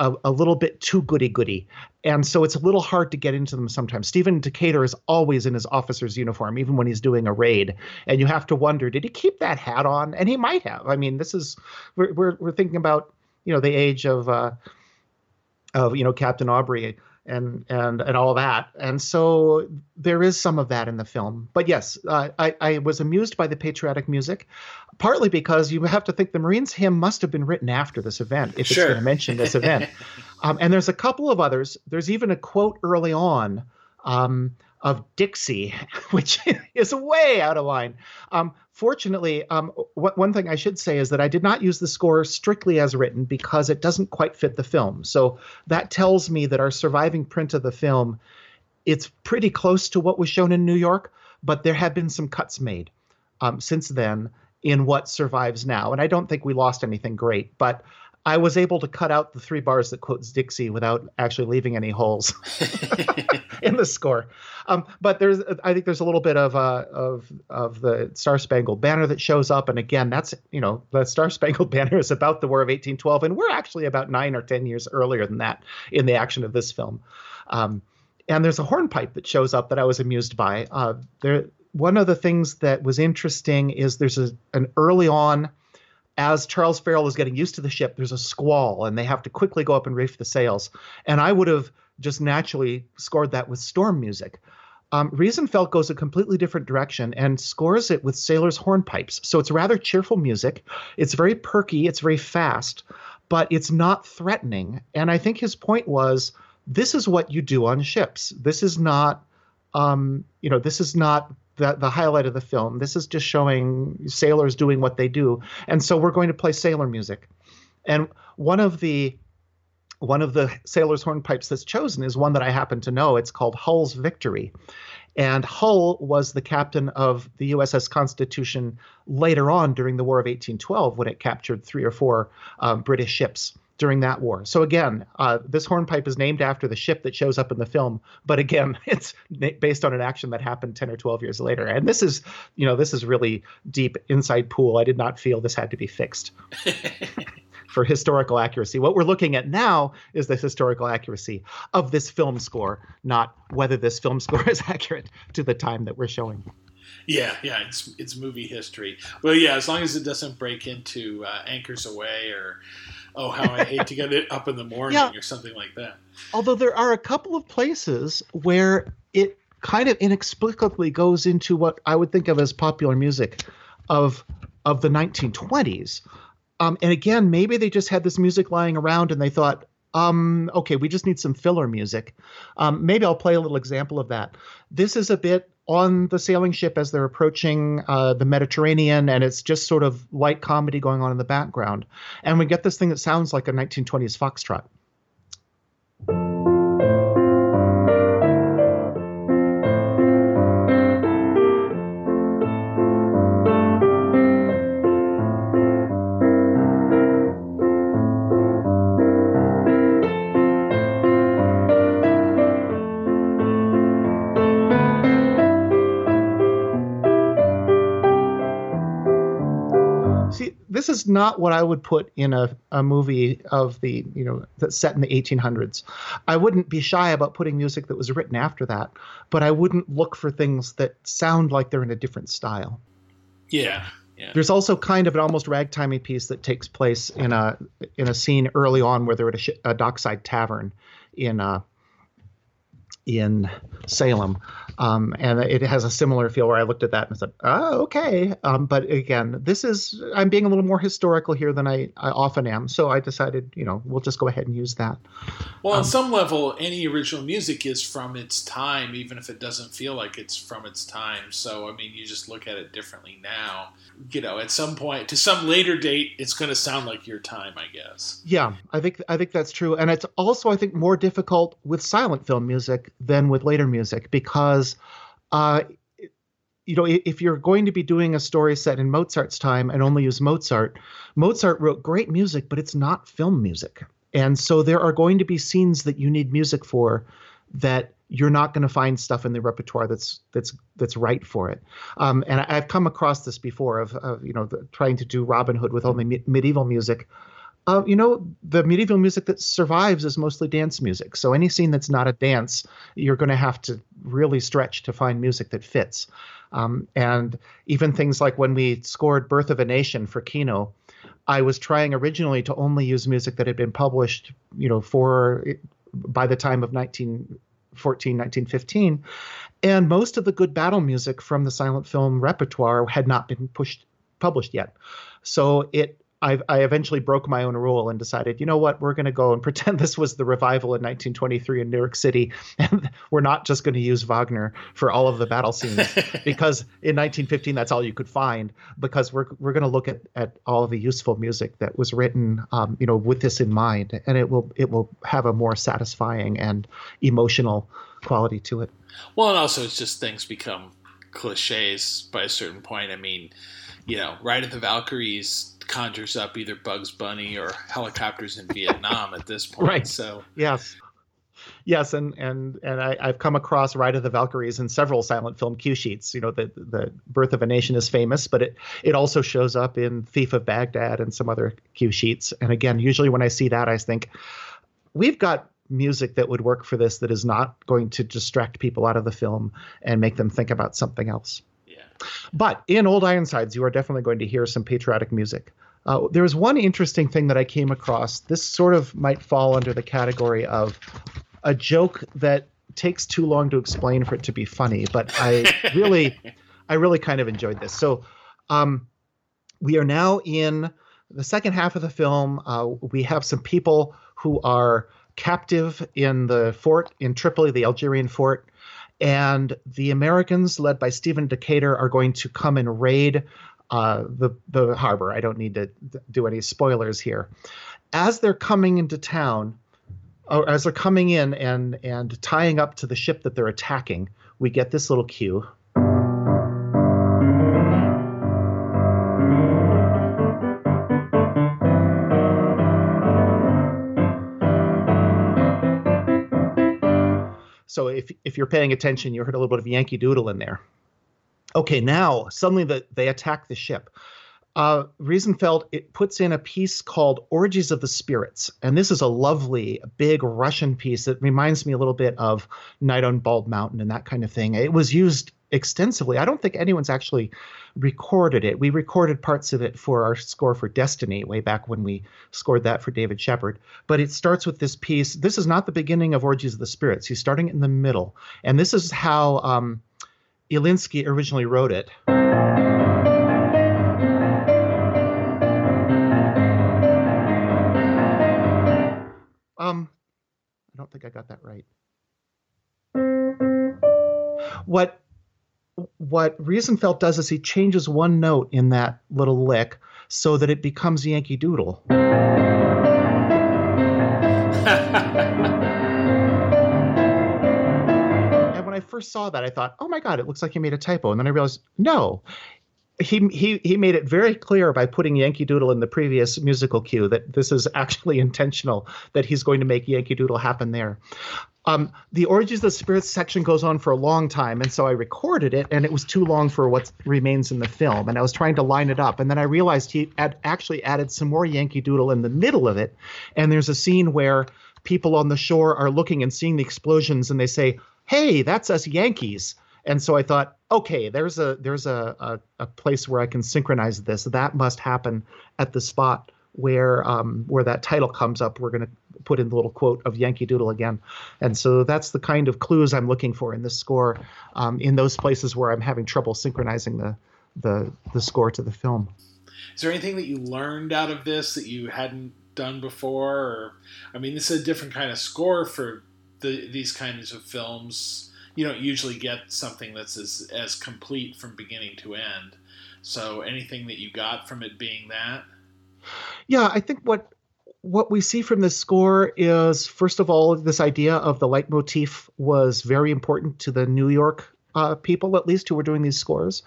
A, a, little bit too goody goody. And so it's a little hard to get into them sometimes. Stephen Decatur is always in his officer's uniform, even when he's doing a raid. And you have to wonder, did he keep that hat on? And he might have. I mean, this is, we're, we're, we're thinking about, you know, the age of, uh, of you know Captain Aubrey and and and all that. And so there is some of that in the film. But yes, uh, I I was amused by the patriotic music, partly because you have to think the Marines hymn must have been written after this event if sure. it's going to mention this event. um, and there's a couple of others. There's even a quote early on. Um, of Dixie, which is way out of line. Um, fortunately, um, one thing I should say is that I did not use the score strictly as written because it doesn't quite fit the film. So that tells me that our surviving print of the film, it's pretty close to what was shown in New York, but there have been some cuts made um, since then in what survives now. And I don't think we lost anything great, but I was able to cut out the three bars that quotes Dixie without actually leaving any holes in the score. Um, but there's, I think there's a little bit of uh, of of the Star Spangled Banner that shows up, and again, that's you know the Star Spangled Banner is about the War of 1812, and we're actually about nine or ten years earlier than that in the action of this film. Um, and there's a hornpipe that shows up that I was amused by. Uh, there, one of the things that was interesting is there's a, an early on as Charles Farrell is getting used to the ship, there's a squall and they have to quickly go up and reef the sails. And I would have just naturally scored that with storm music. Um, Riesenfeld goes a completely different direction and scores it with sailors' hornpipes. So it's rather cheerful music. It's very perky, it's very fast, but it's not threatening. And I think his point was this is what you do on ships. This is not, um, you know, this is not the, the highlight of the film. This is just showing sailors doing what they do. And so we're going to play sailor music. And one of the one of the sailors' hornpipes that's chosen is one that I happen to know. It's called Hull's Victory. And Hull was the captain of the USS Constitution later on during the War of 1812 when it captured three or four um, British ships during that war. So again, uh, this hornpipe is named after the ship that shows up in the film, but again, it's based on an action that happened 10 or 12 years later. And this is, you know, this is really deep inside pool. I did not feel this had to be fixed. for historical accuracy. What we're looking at now is the historical accuracy of this film score, not whether this film score is accurate to the time that we're showing. Yeah, yeah, it's it's movie history. Well, yeah, as long as it doesn't break into uh, Anchors Aweigh or oh, how I hate to get it up in the morning yeah. or something like that. Although there are a couple of places where it kind of inexplicably goes into what I would think of as popular music of of the 1920s. Um, and again, maybe they just had this music lying around and they thought, um, okay, we just need some filler music. Um, maybe I'll play a little example of that. This is a bit on the sailing ship as they're approaching uh, the Mediterranean, and it's just sort of light comedy going on in the background. And we get this thing that sounds like a 1920s foxtrot. Is not what I would put in a, a movie of the, you know, that's set in the 1800s. I wouldn't be shy about putting music that was written after that, but I wouldn't look for things that sound like they're in a different style. Yeah. Yeah. There's also kind of an almost ragtimey piece that takes place in a in a scene early on where they're at a, sh- a dockside tavern in uh, in Salem, um, and it has a similar feel where I looked at that and said, "Oh, okay." Um, but again, this is I'm being a little more historical here than I, I often am, so I decided, you know, we'll just go ahead and use that. Well, um, on some level, any original music is from its time, even if it doesn't feel like it's from its time. So, I mean, you just look at it differently now. You know, at some point, to some later date, it's going to sound like your time, I guess. Yeah, I think I think that's true, and it's also I think more difficult with silent film music than with later music because uh, you know if you're going to be doing a story set in Mozart's time and only use Mozart, Mozart wrote great music, but it's not film music. And so there are going to be scenes that you need music for that you're not going to find stuff in the repertoire that's that's that's right for it. Um, and I, have come across this before of, of you know the, trying to do Robin Hood with only me- medieval music. Uh, you know, the medieval music that survives is mostly dance music. So any scene that's not a dance, you're going to have to really stretch to find music that fits. Um, and even things like when we scored Birth of a Nation for Kino, I was trying originally to only use music that had been published, you know, for by the time of 1914, 1915. And most of the good battle music from the silent film repertoire had not been pushed published yet. So it I, I eventually broke my own rule and decided, you know what, we're going to go and pretend this was the revival in 1923 in New York City, and we're not just going to use Wagner for all of the battle scenes because in 1915 that's all you could find. Because we're we're going to look at, at all of the useful music that was written, um, you know, with this in mind, and it will it will have a more satisfying and emotional quality to it. Well, and also it's just things become cliches by a certain point. I mean, you know, Ride of the Valkyries conjures up either Bugs Bunny or helicopters in Vietnam at this point. Right. So yes, yes, and and and I, have come across Ride of the Valkyries in several silent film cue sheets. You know, the the Birth of a Nation is famous, but it it also shows up in Thief of Baghdad and some other cue sheets. And again, usually when I see that, I think we've got music that would work for this that is not going to distract people out of the film and make them think about something else. But in Old Ironsides, you are definitely going to hear some patriotic music. Uh, there was one interesting thing that I came across. This sort of might fall under the category of a joke that takes too long to explain for it to be funny, but I really, I really kind of enjoyed this. So, um, we are now in the second half of the film. Uh, we have some people who are captive in the fort in Tripoli, the Algerian fort. And the Americans, led by Stephen Decatur, are going to come and raid uh, the the harbor. I don't need to do any spoilers here. As they're coming into town, or as they're coming in and and tying up to the ship that they're attacking, we get this little cue. If you're paying attention, you heard a little bit of Yankee Doodle in there. Okay, now suddenly the, they attack the ship. Uh, Riesenfeld it puts in a piece called Orgies of the Spirits, and this is a lovely big Russian piece that reminds me a little bit of Night on Bald Mountain and that kind of thing. It was used extensively. I don't think anyone's actually recorded it. We recorded parts of it for our score for Destiny way back when we scored that for David Shepard. But it starts with this piece. This is not the beginning of Orgies of the Spirits. He's starting in the middle. And this is how um, Ilinski originally wrote it. Um, I don't think I got that right. What what Riesenfeld does is he changes one note in that little lick so that it becomes Yankee Doodle. and when I first saw that, I thought, oh my God, it looks like he made a typo. And then I realized, no. He, he he made it very clear by putting Yankee Doodle in the previous musical cue that this is actually intentional that he's going to make Yankee Doodle happen there. Um, the Orgies of the Spirits section goes on for a long time, and so I recorded it, and it was too long for what remains in the film. And I was trying to line it up, and then I realized he had actually added some more Yankee Doodle in the middle of it. And there's a scene where people on the shore are looking and seeing the explosions, and they say, "Hey, that's us Yankees." And so I thought, okay, there's a there's a, a, a place where I can synchronize this. That must happen at the spot where um, where that title comes up, we're going to put in the little quote of Yankee Doodle again. And so that's the kind of clues I'm looking for in this score, um, in those places where I'm having trouble synchronizing the the the score to the film. Is there anything that you learned out of this that you hadn't done before? Or, I mean, this is a different kind of score for the, these kinds of films. You don't usually get something that's as, as complete from beginning to end. So, anything that you got from it being that? Yeah, I think what what we see from this score is first of all this idea of the leitmotif was very important to the New York uh, people, at least, who were doing these scores.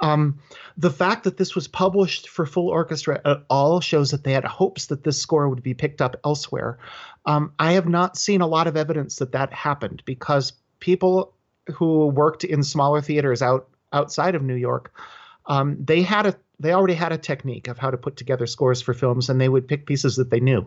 Um, the fact that this was published for full orchestra at all shows that they had hopes that this score would be picked up elsewhere. Um, I have not seen a lot of evidence that that happened because people who worked in smaller theaters out outside of New York, um, they had a they already had a technique of how to put together scores for films, and they would pick pieces that they knew.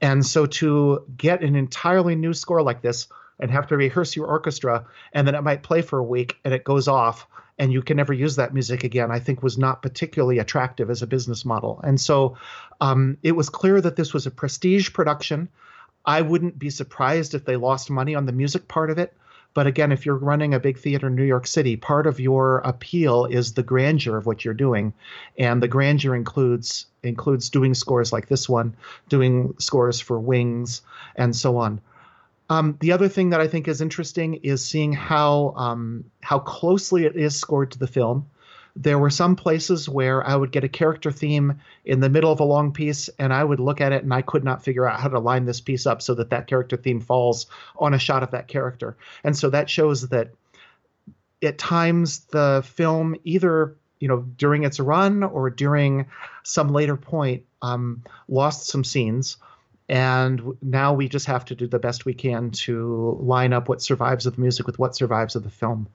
And so to get an entirely new score like this and have to rehearse your orchestra, and then it might play for a week and it goes off, and you can never use that music again, I think was not particularly attractive as a business model. And so um, it was clear that this was a prestige production. I wouldn't be surprised if they lost money on the music part of it. But again, if you're running a big theater in New York City, part of your appeal is the grandeur of what you're doing, and the grandeur includes includes doing scores like this one, doing scores for Wings, and so on. Um, the other thing that I think is interesting is seeing how um, how closely it is scored to the film there were some places where I would get a character theme in the middle of a long piece, and I would look at it and I could not figure out how to line this piece up so that that character theme falls on a shot of that character. And so that shows that at times the film either you know during its run or during some later point um, lost some scenes and now we just have to do the best we can to line up what survives of the music with what survives of the film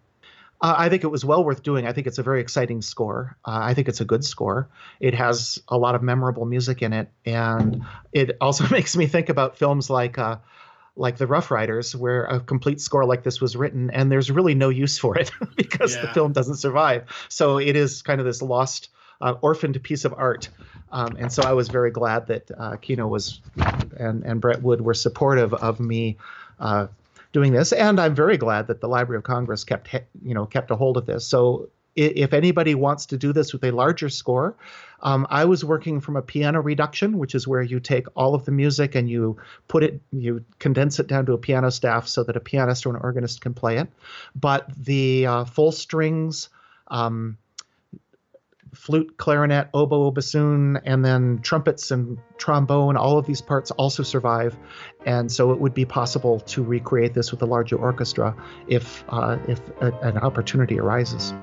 uh, I think it was well worth doing. I think it's a very exciting score. Uh, I think it's a good score. It has a lot of memorable music in it, and it also makes me think about films like uh, like The Rough Riders, where a complete score like this was written, and there's really no use for it because yeah. the film doesn't survive. So it is kind of this lost, uh, orphaned piece of art. Um, and so I was very glad that uh, Kino was and and Bret Wood were supportive of me uh, doing this, and I'm very glad that the Library of Congress kept you know kept a hold of this. So if anybody wants to do this with a larger score, um, I was working from a piano reduction, which is where you take all of the music and you put it, you condense it down to a piano staff so that a pianist or an organist can play it. But the uh, full strings, um, flute, clarinet, oboe, bassoon, and then trumpets and trombone. All of these parts also survive, and so it would be possible to recreate this with a larger orchestra if uh, if a, an opportunity arises.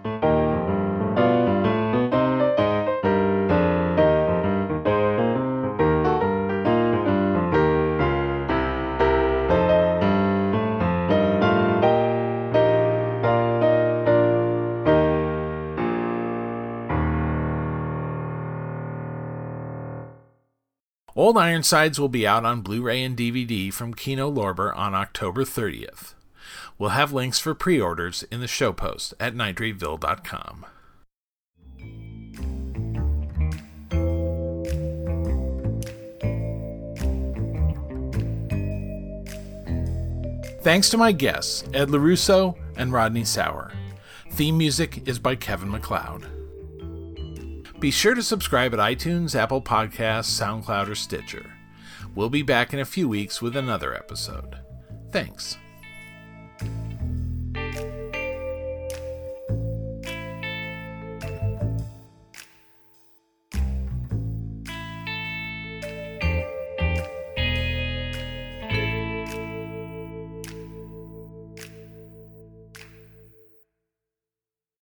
Old Ironsides will be out on Blu ray and DVD from Kino Lorber on October 30th. We'll have links for pre orders in the show post at nitrateville.com. Thanks to my guests, Ed Lorusso and Rodney Sauer. Theme music is by Kevin MacLeod. Be sure to subscribe at iTunes, Apple Podcasts, SoundCloud, or Stitcher. We'll be back in a few weeks with another episode. Thanks.